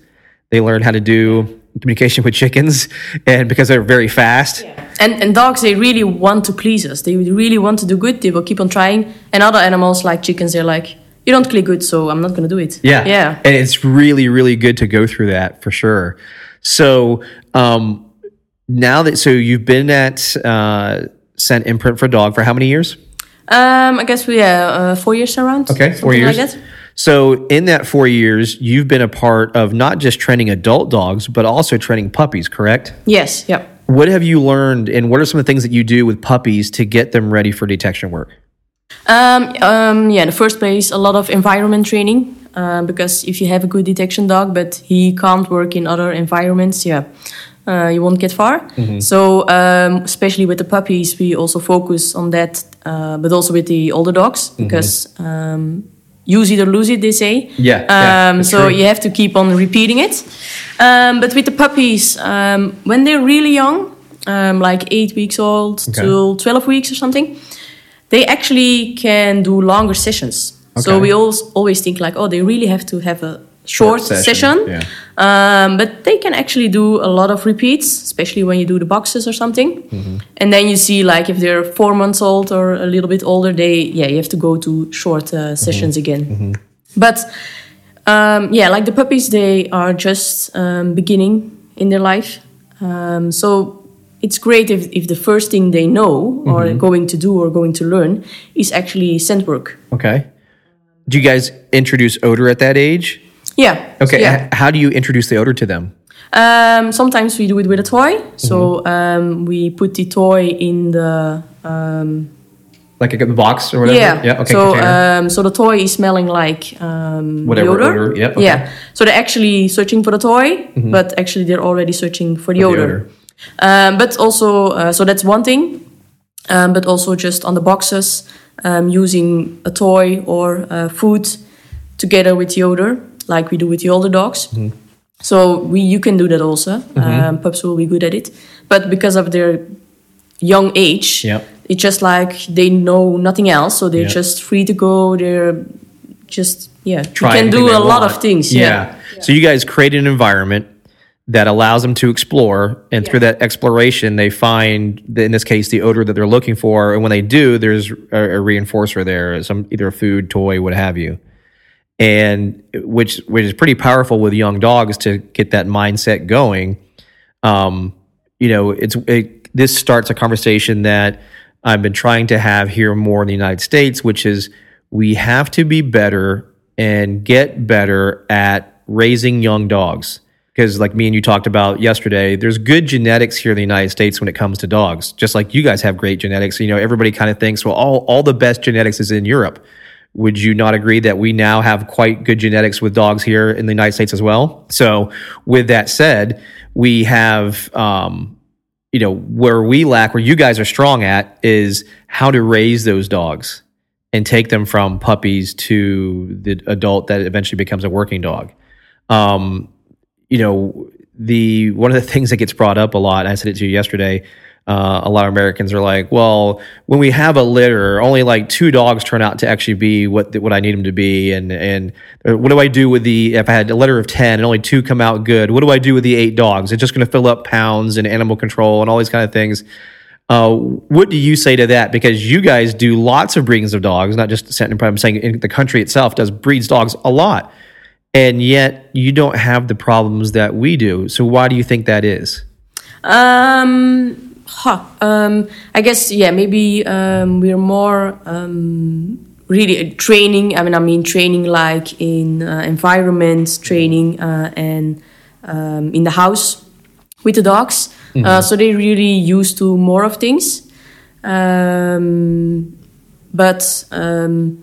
they learn how to do communication with chickens, and because they're very fast. Yeah. And and dogs, they really want to please us. They really want to do good. They will keep on trying. And other animals like chickens, they're like, you don't click good, so I'm not going to do it. Yeah, yeah. And it's really really good to go through that for sure. So um, now that so you've been at uh, Scent-Imprint for Dog for how many years? Um, I guess we yeah, uh, four years around. Okay, four years. Like so, in that four years, you've been a part of not just training adult dogs, but also training puppies, correct? Yes, yep. What have you learned, and what are some of the things that you do with puppies to get them ready for detection work? Um, um, yeah, in the first place, a lot of environment training. Uh, because if you have a good detection dog, but he can't work in other environments, yeah, uh, you won't get far. Mm-hmm. So, um, especially with the puppies, we also focus on that, uh, but also with the older dogs, mm-hmm. because um, use it or lose it, they say. Yeah. Um, yeah so true. you have to keep on repeating it. Um, but with the puppies, um, when they're really young, um, like eight weeks old okay. till 12 weeks or something, they actually can do longer sessions. Okay. So we always, always think like, oh, they really have to have a short, short session. session. Yeah. Um, but they can actually do a lot of repeats, especially when you do the boxes or something. Mm-hmm. And then you see like if they're four months old or a little bit older, they yeah you have to go to short uh, sessions mm-hmm. again. Mm-hmm. But um, yeah, like the puppies, they are just um, beginning in their life. Um, so it's great if, if the first thing they know or mm-hmm. going to do or going to learn is actually scent work. Okay. Do you guys introduce odor at that age? Yeah. Okay. Yeah. How do you introduce the odor to them? Um, sometimes we do it with a toy. So mm-hmm. um, we put the toy in the. Um, like a box or whatever. Yeah. yeah okay, so um, so the toy is smelling like um, whatever odor. odor. Yep, okay. Yeah. So they're actually searching for the toy, mm-hmm. but actually they're already searching for the for odor. The odor. Um, but also, uh, so that's one thing. Um, but also just on the boxes, um, using a toy or uh, food together with the odor like we do with the older dogs. Mm-hmm. So we you can do that also. Mm-hmm. Um, pups will be good at it, but because of their young age, yep. it's just like they know nothing else, so they're yep. just free to go. They're just yeah, try you can do they a lot want. of things. Yeah. So you guys create an environment that allows them to explore, and through that exploration, they find, the, in this case, the odor that they're looking for. And when they do, there's a, a reinforcer there, some either a food, toy, what have you, and which which is pretty powerful with young dogs to get that mindset going. Um, you know, it's it, this starts a conversation that I've been trying to have here more in the United States, which is we have to be better and get better at raising young dogs. Because, like me and you talked about yesterday, there's good genetics here in the United States when it comes to dogs. Just like you guys have great genetics. You know, everybody kind of thinks, well, all, all the best genetics is in Europe. Would you not agree that we now have quite good genetics with dogs here in the United States as well? So, with that said, we have, um, you know, where we lack, where you guys are strong at, is how to raise those dogs and take them from puppies to the adult that eventually becomes a working dog. Um, you know, the one of the things that gets brought up a lot, I said it to you yesterday. Uh, a lot of Americans are like, well, when we have a litter, only like two dogs turn out to actually be what what I need them to be, and and uh, what do I do with the if I had a litter of ten and only two come out good? What do I do with the eight dogs? It's just going to fill up pounds and animal control and all these kind of things. Uh, what do you say to that? Because you guys do lots of breedings of dogs, not just I'm saying in the country itself does breeds dogs a lot, and yet you don't have the problems that we do. So why do you think that is? Um, huh, um, I guess yeah, maybe um, we're more um, really training. I mean, I mean training like in uh, environment training uh, and um, in the house with the dogs. Uh, so they're really used to more of things. Um, but um,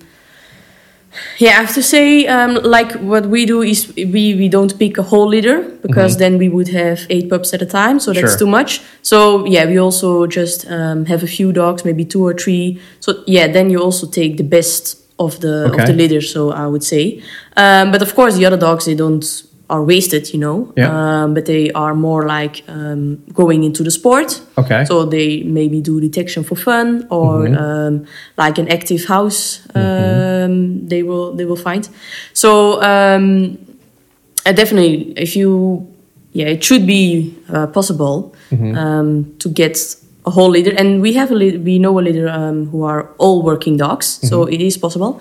yeah, I have to say, um, like what we do is we, we don't pick a whole litter because then we would have eight pups at a time, so that's Sure. too much. So yeah, we also just um, have a few dogs, maybe two or three. So yeah, then you also take the best of the Okay. of the litter. So I would say, um, but of course the other dogs they don't are wasted, you know. Yeah. Um, but they are more like um, going into the sport. Okay. So they maybe do detection for fun or um, like an active house. Um, They will they will find. So um, uh, definitely, if you yeah, it should be uh, possible um, to get a whole leader, And we have a li- we know a leader um, who are all working dogs, so it is possible.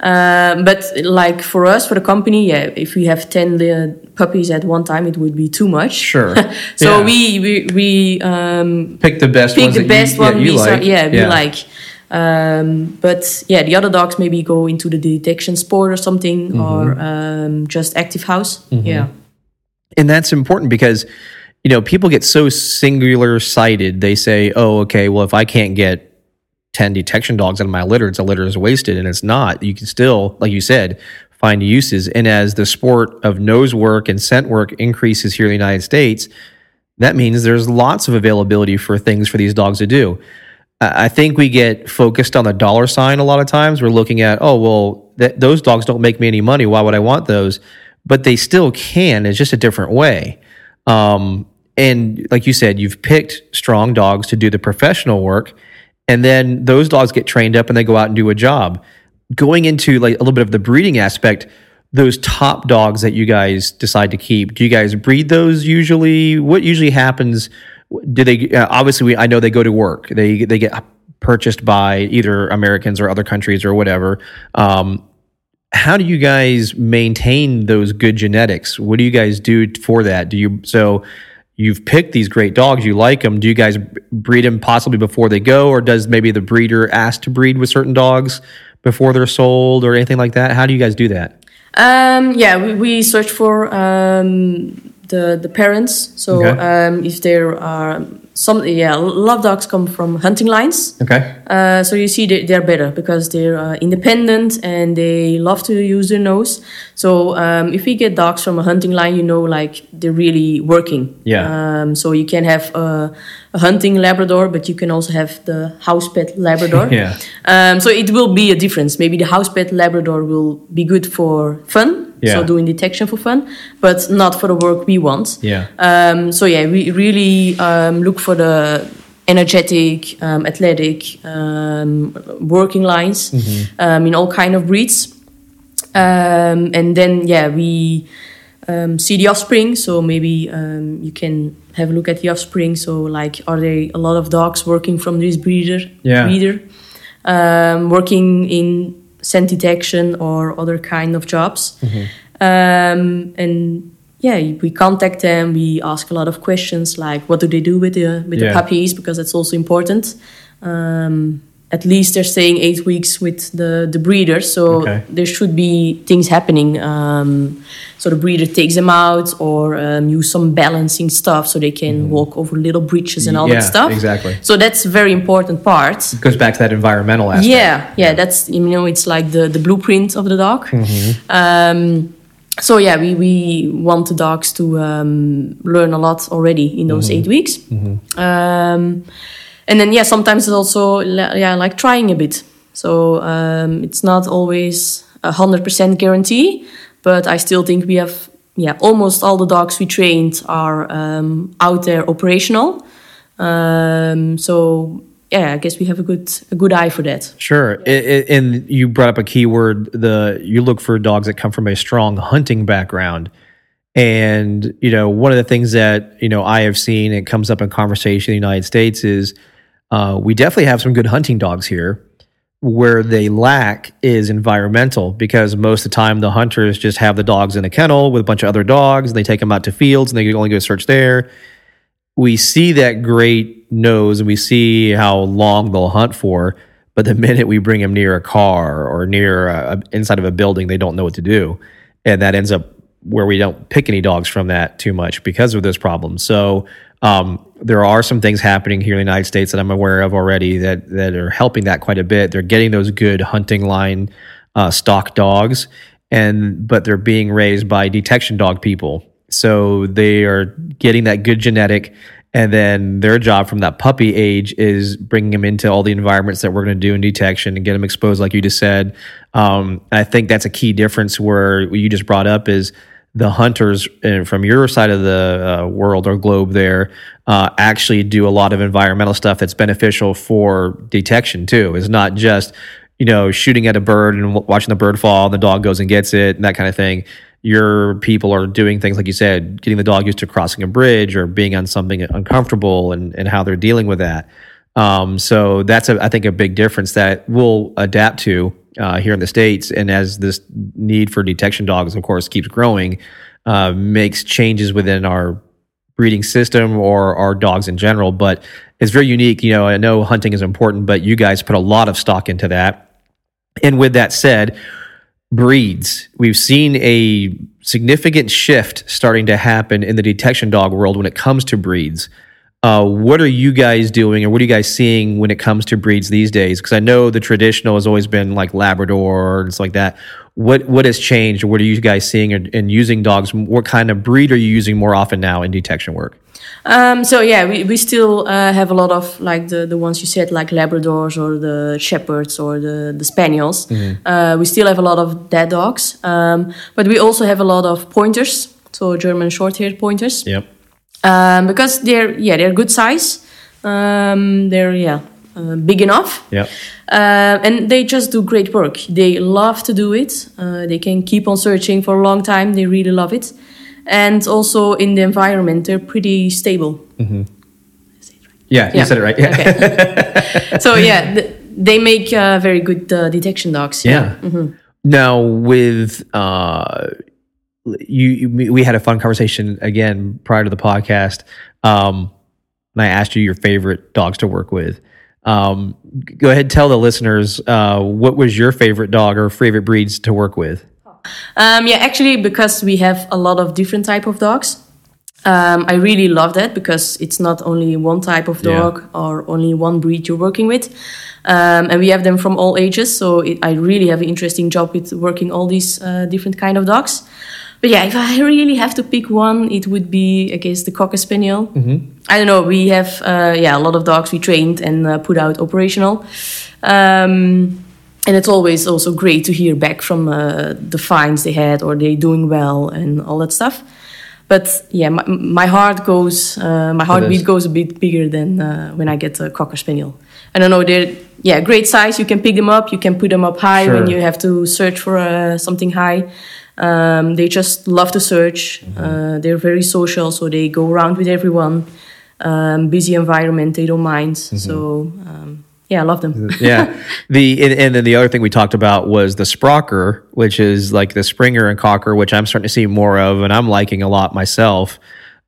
Um, but like for us, for the company, yeah, if we have ten li- puppies at one time, it would be too much. Sure. so Yeah. we we, we um, Pick the best pick ones the best you, one yeah, we like. like. yeah we like um, but yeah the other dogs maybe go into the detection sport or something Mm-hmm. or um, just active house yeah and that's important because you know people get so singular sighted they say oh okay well if i can't get 10 detection dogs out of my litter it's a litter is wasted and it's not you can still like you said find uses and as the sport of nose work and scent work increases here in the united states that means there's lots of availability for things for these dogs to do I think we get focused on the dollar sign a lot of times. We're looking at, oh, well, th- those dogs don't make me any money. Why would I want those? But they still can. It's just a different way. Um, and like you said, you've picked strong dogs to do the professional work, and then those dogs get trained up and they go out and do a job. Going into like a little bit of the breeding aspect, those top dogs that you guys decide to keep, do you guys breed those usually? What usually happens? Do they uh, obviously? We, I know they go to work. They they get purchased by either Americans or other countries or whatever. Um, how do you guys maintain those good genetics? What do you guys do for that? Do you so you've picked these great dogs, you like them. Do you guys breed them possibly before they go, or does maybe the breeder ask to breed with certain dogs before they're sold, or anything like that? How do you guys do that? um, yeah we, we search for um, the the parents so Okay. um, if there are some yeah a lot of dogs come from hunting lines Okay. Uh, so you see they, they're better because they're uh, independent and they love to use their nose. So um, if we get dogs from a hunting line, you know, like they're really working. Yeah. Um, so you can have a, a hunting Labrador, but you can also have the house pet Labrador. Yeah. Um, so it will be a difference. Maybe the house pet Labrador will be good for fun. Yeah. So doing detection for fun, but not for the work we want. Yeah. Um, so yeah, we really um, look for the energetic, um, athletic, um, working lines um, in all kind of breeds. Um, and then, yeah, we um, see the offspring. So maybe um, you can have a look at the offspring. So, like, are there a lot of dogs working from this breeder? Yeah. breeder um, working in scent detection or other kind of jobs. Um, and yeah, we contact them. We ask a lot of questions like, what do they do with the with Yeah. the puppies? Because that's also important. Um, at least they're staying eight weeks with the the breeder, so Okay. there should be things happening. Um, so the breeder takes them out or um, use some balancing stuff so they can walk over little bridges and all Mm-hmm. Yeah, that stuff. exactly. So that's a very important part. It goes back to that environmental aspect. Yeah, yeah, that's you know it's like the the blueprint of the dog. Um, so yeah, we we want the dogs to um, learn a lot already in those eight weeks. Um, and then yeah, sometimes it's also yeah like trying a bit. So um, it's not always a hundred percent guarantee, but I still think we have yeah almost all the dogs we trained are um, out there operational. Um, so yeah, I guess we have a good a good eye for that. Sure. I- and you brought up a key word. The you look for dogs that come from a strong hunting background. And you know, one of the things that you know I have seen it comes up in conversation in the United States is uh, we definitely have some good hunting dogs here. Where they lack is environmental because most of the time the hunters just have the dogs in a kennel with a bunch of other dogs and they take them out to fields and they only go search there. We see that great nose and we see how long they'll hunt for, but the minute we bring them near a car or near a, inside of a building, they don't know what to do, and that ends up where we don't pick any dogs from that too much because of this problem. So um, there are some things happening here in the United States that I'm aware of already that that are helping that quite a bit. They're getting those good hunting line uh, stock dogs, and but they're being raised by detection dog people. So they are getting that good genetic, and then their job from that puppy age is bringing them into all the environments that we're going to do in detection and get them exposed, like you just said. Um, I think that's a key difference where you just brought up is the hunters uh, from your side of the uh, world or globe there uh, actually do a lot of environmental stuff that's beneficial for detection too. It's not just you know shooting at a bird and watching the bird fall, and the dog goes and gets it, and that kind of thing. Your people are doing things like you said, getting the dog used to crossing a bridge or being on something uncomfortable, and and how they're dealing with that. Um, so that's a, I think a big difference that we'll adapt to uh, here in the states. And as this need for detection dogs, of course, keeps growing, uh, makes changes within our breeding system or our dogs in general. But it's very unique. You know, I know hunting is important, but you guys put a lot of stock into that. And with that said, breeds. We've seen a significant shift starting to happen in the detection dog world when it comes to breeds. Uh, what are you guys doing, or what are you guys seeing when it comes to breeds these days? Because I know the traditional has always been like Labrador and stuff like that. What what has changed, or what are you guys seeing in, in using dogs? What kind of breed are you using more often now in detection work? Um, so yeah, we, we still uh, have a lot of like the, the ones you said, like Labradors or the Shepherds or the, the Spaniels. Uh, we still have a lot of dead dogs. Um, but we also have a lot of pointers, so German short-haired pointers. Yep. Um, because they're, yeah, they're good size. Um, they're, yeah, uh, big enough. Yep. Uh, and they just do great work. They love to do it. Uh, they can keep on searching for a long time. They really love it. And also in the environment, they're pretty stable. Yeah, you said it right. Yeah. Okay. so yeah, th- they make uh, very good uh, detection dogs. Yeah. Now with uh, you, we had a fun conversation again prior to the podcast, um, and I asked you your favorite dogs to work with. Um, go ahead, and tell the listeners uh, what was your favorite dog or favorite breeds to work with. Um, yeah, actually, because we have a lot of different type of dogs. Um, I really love that because it's not only one type of Yeah. dog or only one breed you're working with, um, and we have them from all ages. So it, I really have an interesting job with working all these uh, different kind of dogs. But yeah, if I really have to pick one, it would be I guess the cocker spaniel. I don't know. We have uh, yeah a lot of dogs we trained and uh, put out operational. Um, and it's always also great to hear back from uh, the finds they had or they doing well and all that stuff. But yeah, my, my heart goes, uh, my heartbeat goes a bit bigger than uh, when I get a cocker spaniel I don't know. They're yeah, great size. You can pick them up. You can put them up high Sure. when you have to search for uh, something high. Um, they just love to search. Uh, they're very social, so they go around with everyone. Um, busy environment, they don't mind. So um, yeah, I love them. yeah. The and, and then the other thing we talked about was the Sprocker, which is like the Springer and Cocker, which I'm starting to see more of, and I'm liking a lot myself.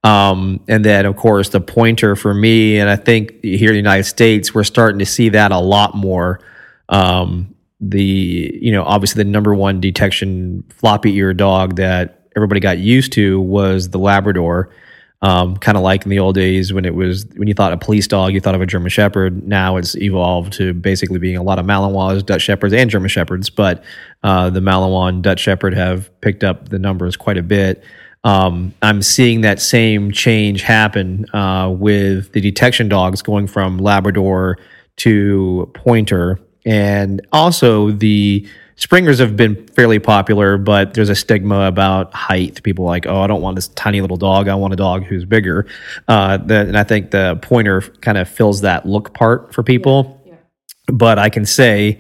Um, and then of course the pointer for me, and I think here in the United States we're starting to see that a lot more. Um, the you know obviously the number one detection floppy ear dog that everybody got used to was the Labrador. Um, kind of like in the old days when it was when you thought a police dog, you thought of a German Shepherd. Now it's evolved to basically being a lot of Malinois, Dutch Shepherds, and German Shepherds. But uh, the Malinois and Dutch Shepherd have picked up the numbers quite a bit. Um, I'm seeing that same change happen uh, with the detection dogs going from Labrador to Pointer, and also the Springers have been fairly popular, but there's a stigma about height. People are like, oh, I don't want this tiny little dog. I want a dog who's bigger. Uh, the, and I think the pointer kind of fills that look part for people. But I can say,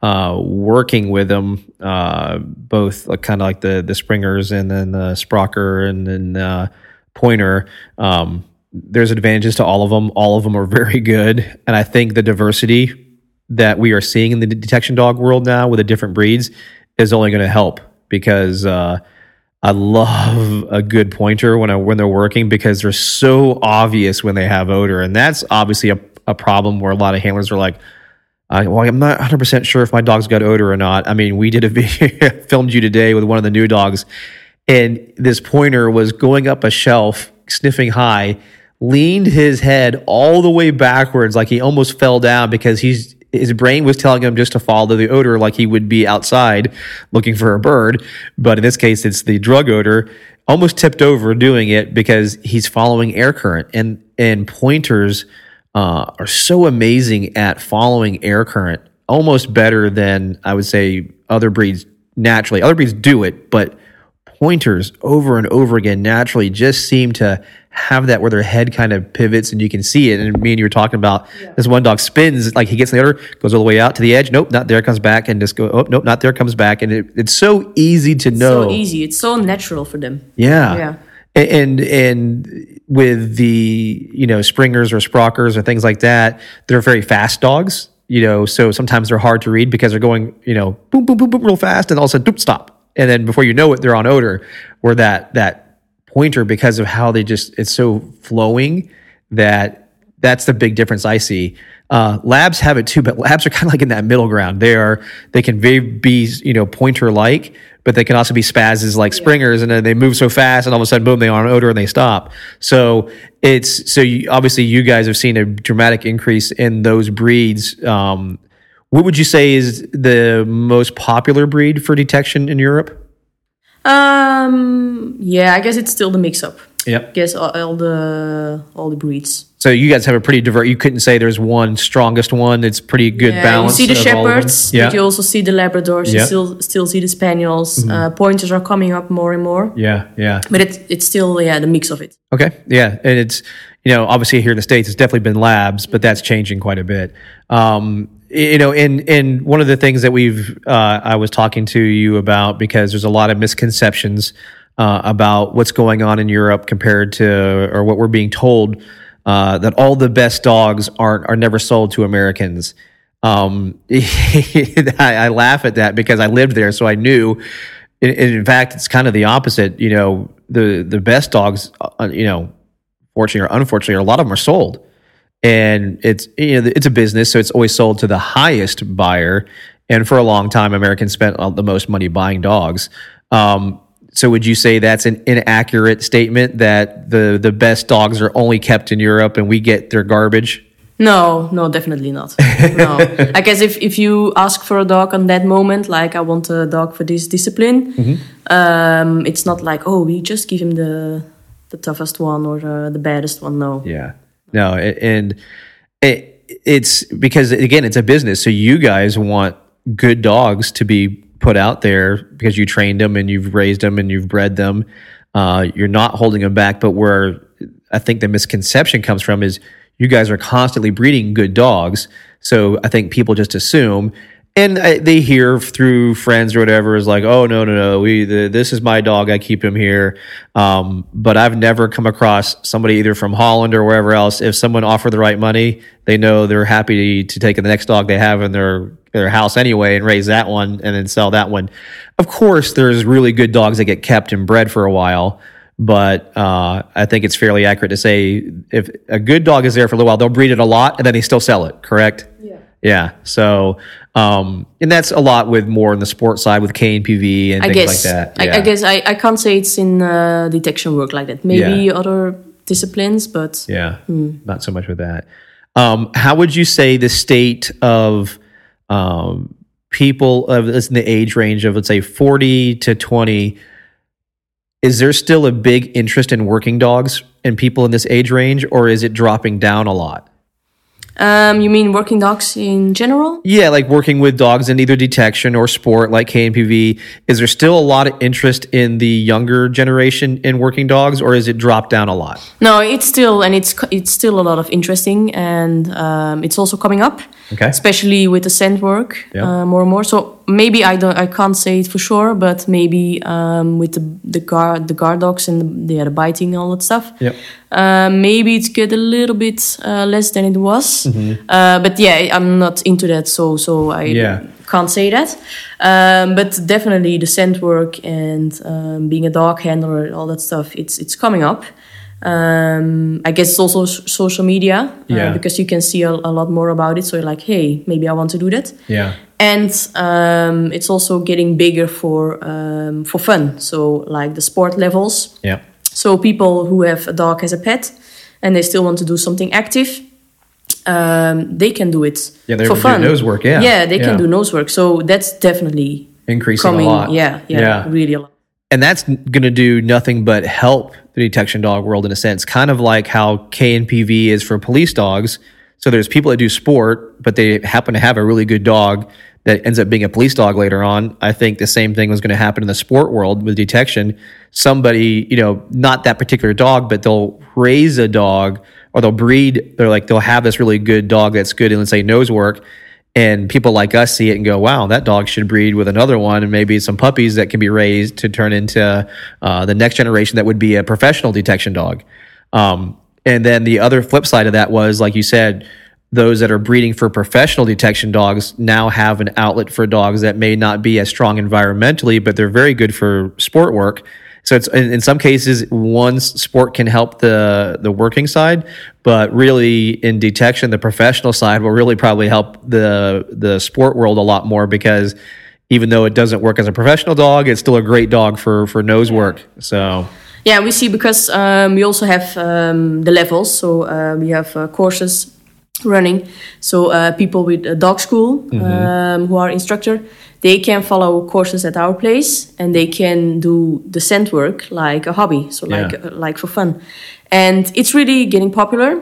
uh, working with them, uh, both like, kind of like the the Springers and then the Sprocker and then uh, Pointer. Um, there's advantages to all of them. All of them are very good, and I think the diversity that we are seeing in the detection dog world now with the different breeds is only going to help because uh, I love a good pointer when I, when they're working because they're so obvious when they have odor, and that's obviously a, a problem where a lot of handlers are like. Well, I'm not 100 percent sure if my dog's got odor or not. I mean, we did a video, filmed you today with one of the new dogs, and this pointer was going up a shelf, sniffing high, leaned his head all the way backwards, like he almost fell down because he's his brain was telling him just to follow the odor, like he would be outside looking for a bird. But in this case, it's the drug odor. Almost tipped over doing it because he's following air current, and and pointers uh, are so amazing at following air current, almost better than I would say other breeds naturally. Other breeds do it, but pointers over and over again naturally just seem to have that where their head kind of pivots and you can see it. And me and you were talking about this one dog spins like he gets in the odor, goes all the way out to the edge. Nope, not there. Comes back and just go. Oh, nope, not there. Comes back, and it, it's so easy to know. So easy. It's so natural for them. Yeah. Yeah. A- And and with the you know springers or sprockers or things like that, they're very fast dogs. You know, so sometimes they're hard to read because they're going you know boom boom boom boom real fast, and all of a sudden doop stop, and then before you know it, they're on odor. Where that that pointer because of how they just it's so flowing that that's the big difference I see. Uh, labs have it too, but labs are kind of like in that middle ground. They are they can be you know pointer like, but they can also be spazzes like springers, and then they move so fast, and all of a sudden, boom, they are on odor and they stop. So it's so you, obviously you guys have seen a dramatic increase in those breeds. Um, what would you say is the most popular breed for detection in Europe? Um, yeah, I guess it's still the mix-up. Yep. I guess all, all the all the breeds. So you guys have a pretty diverse. You couldn't say there's one strongest one. It's pretty good Yeah, balance. you see the of all of them. shepherds, Yeah. but you also see the labradors. Yeah. Mm-hmm. You still still see the spaniels. Uh, pointers are coming up more and more, yeah, yeah. but it's it's still yeah the mix of it. Okay. Yeah. And it's, you know, obviously here in the States, it's definitely been labs, but that's changing quite a bit. Um, you know, and, and one of the things that we've, uh, I was talking to you about because there's a lot of misconceptions, uh, about what's going on in Europe compared to, or what we're being told, uh, that all the best dogs aren't, are never sold to Americans. Um, I, I laugh at that because I lived there, so I knew. In, in fact, it's kind of the opposite. You know, the the best dogs, uh, you know, fortunately or unfortunately, a lot of them are sold, and it's you know it's a business, so it's always sold to the highest buyer. And for a long time, Americans spent the most money buying dogs. Um, so, would you say that's an inaccurate statement that the the best dogs are only kept in Europe and we get their garbage? No, no, definitely not. no, I guess if if you ask for a dog on that moment, like I want a dog for this discipline, um, it's not like oh we just give him the the toughest one or uh, the baddest one. No. Yeah. No, and it, it's because again, it's a business. So you guys want good dogs to be put out there because you trained them and you've raised them and you've bred them. Uh, you're not holding them back, but where I think the misconception comes from is you guys are constantly breeding good dogs. So I think people just assume, and I, they hear through friends or whatever is like, oh no no no, we the, this is my dog, I keep him here. Um, but I've never come across somebody either from Holland or wherever else. If someone offered the right money, they know they're happy to take the next dog they have in their their house anyway and raise that one and then sell that one. Of course, there's really good dogs that get kept and bred for a while but uh, I think it's fairly accurate to say if a good dog is there for a little while, they'll breed it a lot and then they still sell it. Correct? Yeah. Yeah. So, um, and that's a lot with more on the sports side with KNPV and I things guess. like that. I, Yeah. I guess I, I can't say it's in uh, detection work like that. Maybe Yeah. other disciplines, but Yeah, not so much with that. Um, how would you say the state of um, people of in the age range of let's say forty to twenty? Is there still a big interest in working dogs and people in this age range, or is it dropping down a lot? Um, you mean working dogs in general? Yeah, like working with dogs in either detection or sport, like KNPV. Is there still a lot of interest in the younger generation in working dogs, or is it dropped down a lot? No, it's still and it's it's still a lot of interesting, and um, it's also coming up, Okay. especially with the scent work Yeah. uh, more and more. So maybe I don't I can't say it for sure, but maybe um, with the the guard the guard dogs and the, yeah, the biting and all that stuff. Yep. Uh, maybe it's get a little bit uh, less than it was, uh, but yeah, I'm not into that, so so I Yeah. can't say that. Um, but definitely the scent work and um, being a dog handler, all that stuff, it's it's coming up. Um, I guess it's also social media uh, because you can see a, a lot more about it. So you're like, hey, maybe I want to do that. Yeah. And um, it's also getting bigger for um, for fun. So like the sport levels. Yeah. So people who have a dog as a pet and they still want to do something active, um, they can do it Yeah, they're for able to do fun. nose work, yeah. yeah, they Yeah. can do nose work. So that's definitely Increasing coming. a lot. Yeah, yeah, Yeah. really a lot. And that's going to do nothing but help the detection dog world in a sense kind of like how KNPV is for police dogs. So there's people that do sport but they happen to have a really good dog that ends up being a police dog later on. I think the same thing was going to happen in the sport world with detection. Somebody you know not that particular dog but they'll raise a dog or they'll breed they're like they'll have this really good dog that's good in let's say nose work and people like us see it and go, "Wow, that dog should breed with another one, and maybe some puppies that can be raised to turn into uh, the next generation that would be a professional detection dog." Um, and then the other flip side of that was, like you said, those that are breeding for professional detection dogs now have an outlet for dogs that may not be as strong environmentally, but they're very good for sport work. So it's in, in some cases one sport can help the the working side, but really in detection, the professional side will really probably help the the sport world a lot more because even though it doesn't work as a professional dog, it's still a great dog for for nose work. So Yeah, we see because um, we also have um, the levels. So uh, we have uh, courses running. So uh, people with a dog school um, who are instructor, they can follow courses at our place and they can do the scent work like a hobby. So like Yeah. uh, like for fun, and it's really getting popular.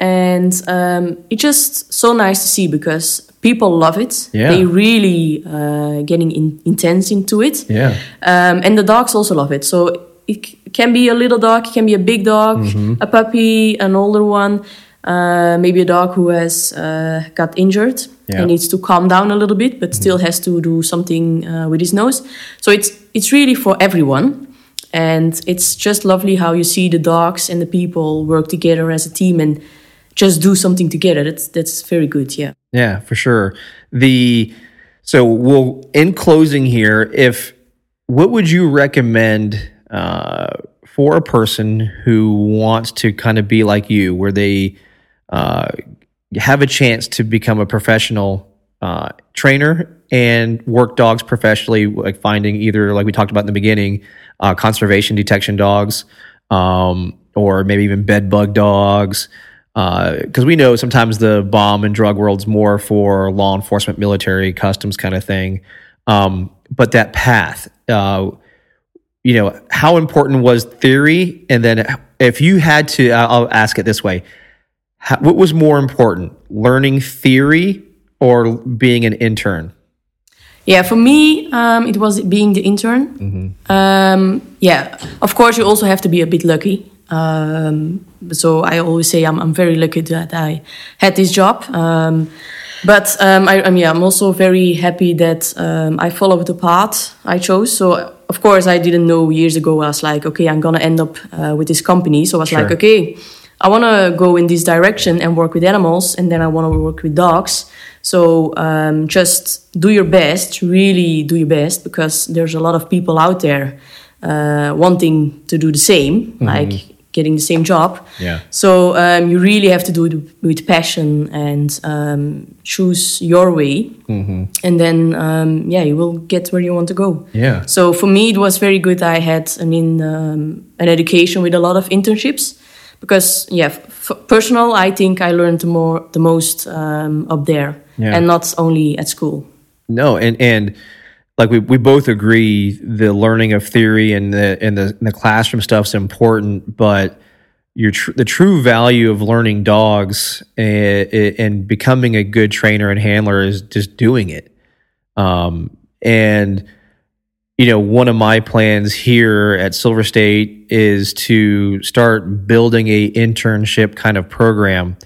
And um, it's just so nice to see because people love it. Yeah. They really uh, getting in, intense into it. yeah, Um, and the dogs also love it. So it can be a little dog, it can be a big dog, Mm-hmm. a puppy, an older one, uh, maybe a dog who has uh, got injured Yeah. and needs to calm down a little bit, but still has to do something uh, with his nose. So it's it's really for everyone. And it's just lovely how you see the dogs and the people work together as a team and just do something together. That's that's very good. Yeah. Yeah, for sure. The so we'll in closing here, if what would you recommend uh, for a person who wants to kind of be like you, where they uh, have a chance to become a professional uh, trainer and work dogs professionally, like finding either like we talked about in the beginning, uh, conservation detection dogs, um, or maybe even bed bug dogs because we know sometimes the bomb and drug world's more for law enforcement, military, customs kind of thing. Um, but that path, uh, you know, how important was theory? And then if you had to, I'll ask it this way: how, what was more important, learning theory or being an intern? Yeah, for me, um, it was being the intern. Um, yeah, of course, you also have to be a bit lucky Um, so I always say I'm, I'm very lucky that I had this job. Um, but um, I, am yeah, I'm also very happy that um, I followed the path I chose. So of course I didn't know years ago. I was like, okay, I'm gonna end up uh, with this company. So I was sure. like, okay, I want to go in this direction and work with animals, and then I want to work with dogs. So um, just do your best, really do your best, because there's a lot of people out there uh, wanting to do the same, mm-hmm. like getting the same job. Yeah. So um, you really have to do it with passion and um, choose your way, mm-hmm. and then um, yeah, you will get where you want to go. Yeah. So for me, it was very good. I had, I mean, um, an education with a lot of internships because yeah, f- personal, I think I learned the more the most um, up there, yeah. and not only at school. No, and and like we, we both agree the learning of theory and the and the, and the classroom stuff is important but your tr- the true value of learning dogs and, and, becoming a good trainer and handler is just doing it um, and you know one of my plans here at silver state is to start building a internship kind of program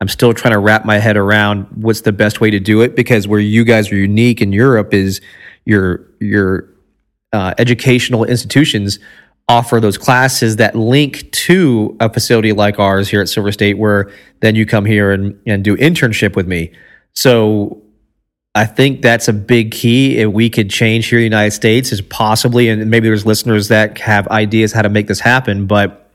i'm still trying to wrap my head around what's the best way to do it because where you guys are unique in europe is your your uh, educational institutions offer those classes that link to a facility like ours here at Silver State, where then you come here and, and do internship with me. So I think that's a big key. If we could change here in the United States, is possibly, and maybe there's listeners that have ideas how to make this happen, but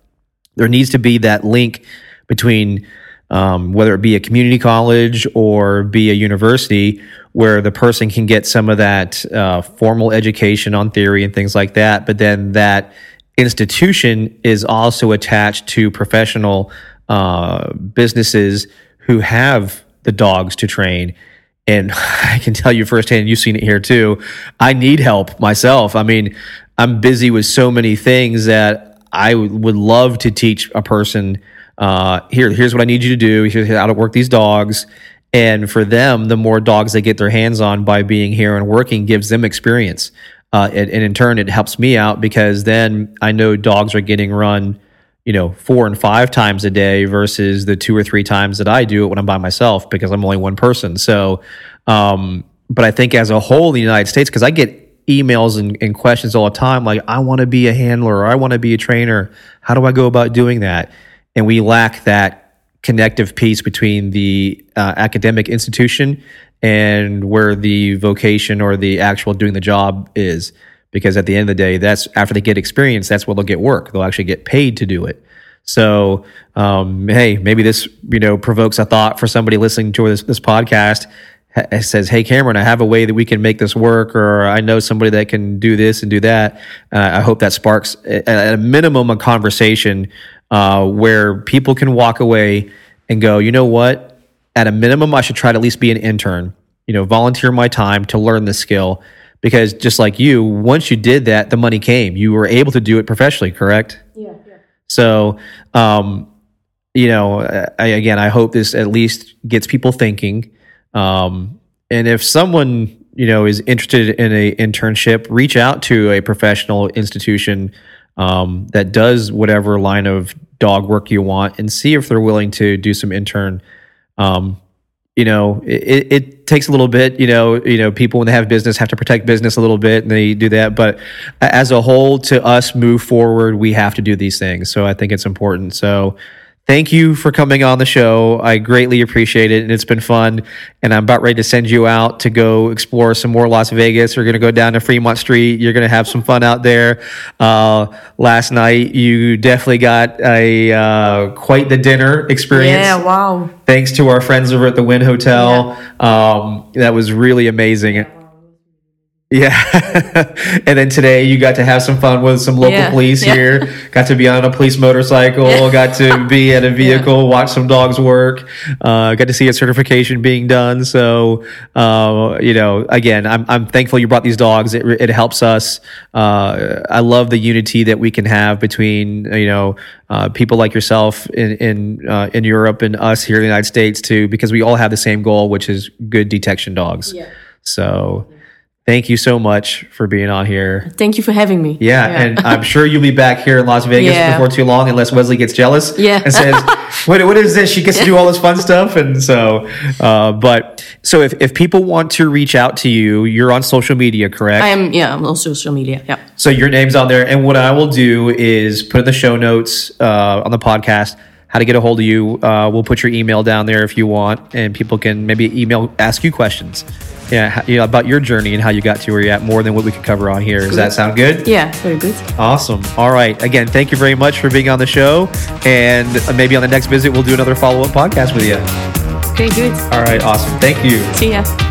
there needs to be that link between um, whether it be a community college or be a university, where the person can get some of that uh, formal education on theory and things like that, but then that institution is also attached to professional uh, businesses who have the dogs to train. And I can tell you firsthand, you've seen it here too. I need help myself. I mean, I'm busy with so many things that I would love to teach a person uh, here, here's what I need you to do. Here's how to work these dogs. And for them, the more dogs they get their hands on by being here and working gives them experience. Uh, and, and, in turn, it helps me out because then I know dogs are getting run, you know, four and five times a day versus the two or three times that I do it when I'm by myself because I'm only one person. So, um, but I think as a whole in the United States, because I get emails and, and, questions all the time like, I want to be a handler or I want to be a trainer. How do I go about doing that? and we lack that connective piece between the uh, academic institution and where the vocation or the actual doing the job is because at the end of the day that's after they get experience that's where they'll get work they'll actually get paid to do it so um, hey maybe this you know provokes a thought for somebody listening to this, this podcast says, "Hey, Cameron, I have a way that we can make this work, or I know somebody that can do this and do that." Uh, I hope that sparks, at a minimum, a conversation uh, where people can walk away and go, you know what? At a minimum, I should try to at least be an intern, you know, volunteer my time to learn the skill. Because just like you, once you did that, the money came. You were able to do it professionally, correct? Yeah. yeah. So, um, you know, I, again, I hope this at least gets people thinking. Um, and if someone you know is interested in a internship, reach out to a professional institution um, that does whatever line of dog work you want and see if they're willing to do some intern. You know, it, it, takes a little bit. You know, you know, people when they have business have to protect business a little bit, and they do that. But as a whole, to us move forward, we have to do these things. So I think it's important. So thank you for coming on the show. I greatly appreciate it, and it's been fun. And I'm about ready to send you out to go explore some more Las Vegas. We're going to go down to Fremont Street. You're going to have some fun out there. Uh, last night, you definitely got a uh, quite the dinner experience. Yeah, wow. Thanks to our friends over at the Wynn Hotel. Yeah. Um, that was really amazing. Yeah. and then today you got to have some fun with some local yeah. police yeah. here. Got to be on a police motorcycle, yeah. got to be in a vehicle, watch some dogs work, uh, got to see a certification being done. So, uh, you know, again, I'm, I'm thankful you brought these dogs. It, it helps us. Uh, I love the unity that we can have between, you know, uh, people like yourself in in, uh, in Europe and us here in the United States too, because we all have the same goal, which is good detection dogs. So Thank you so much for being on here. Thank you for having me. Yeah, and I'm sure you'll be back here in Las Vegas Yeah. before too long, unless Wesley gets jealous. Yeah. and says, "What? What is this? She gets to do all this fun stuff." And so, uh, but so if if people want to reach out to you, you're on social media, correct? I am, yeah, I'm on social media. Yeah. So your name's on there, and what I will do is put in the show notes uh, on the podcast how to get a hold of you. Uh, we'll put your email down there if you want, and people can maybe email ask you questions. Yeah, know, about your journey and how you got to where you're at, more than what we could cover on here. Does that sound good? Yeah, very good. Awesome. All right. Again, thank you very much for being on the show, and uh, maybe on the next visit we'll do another follow up podcast with you. Okay, good. All right. Awesome. Thank you. See ya.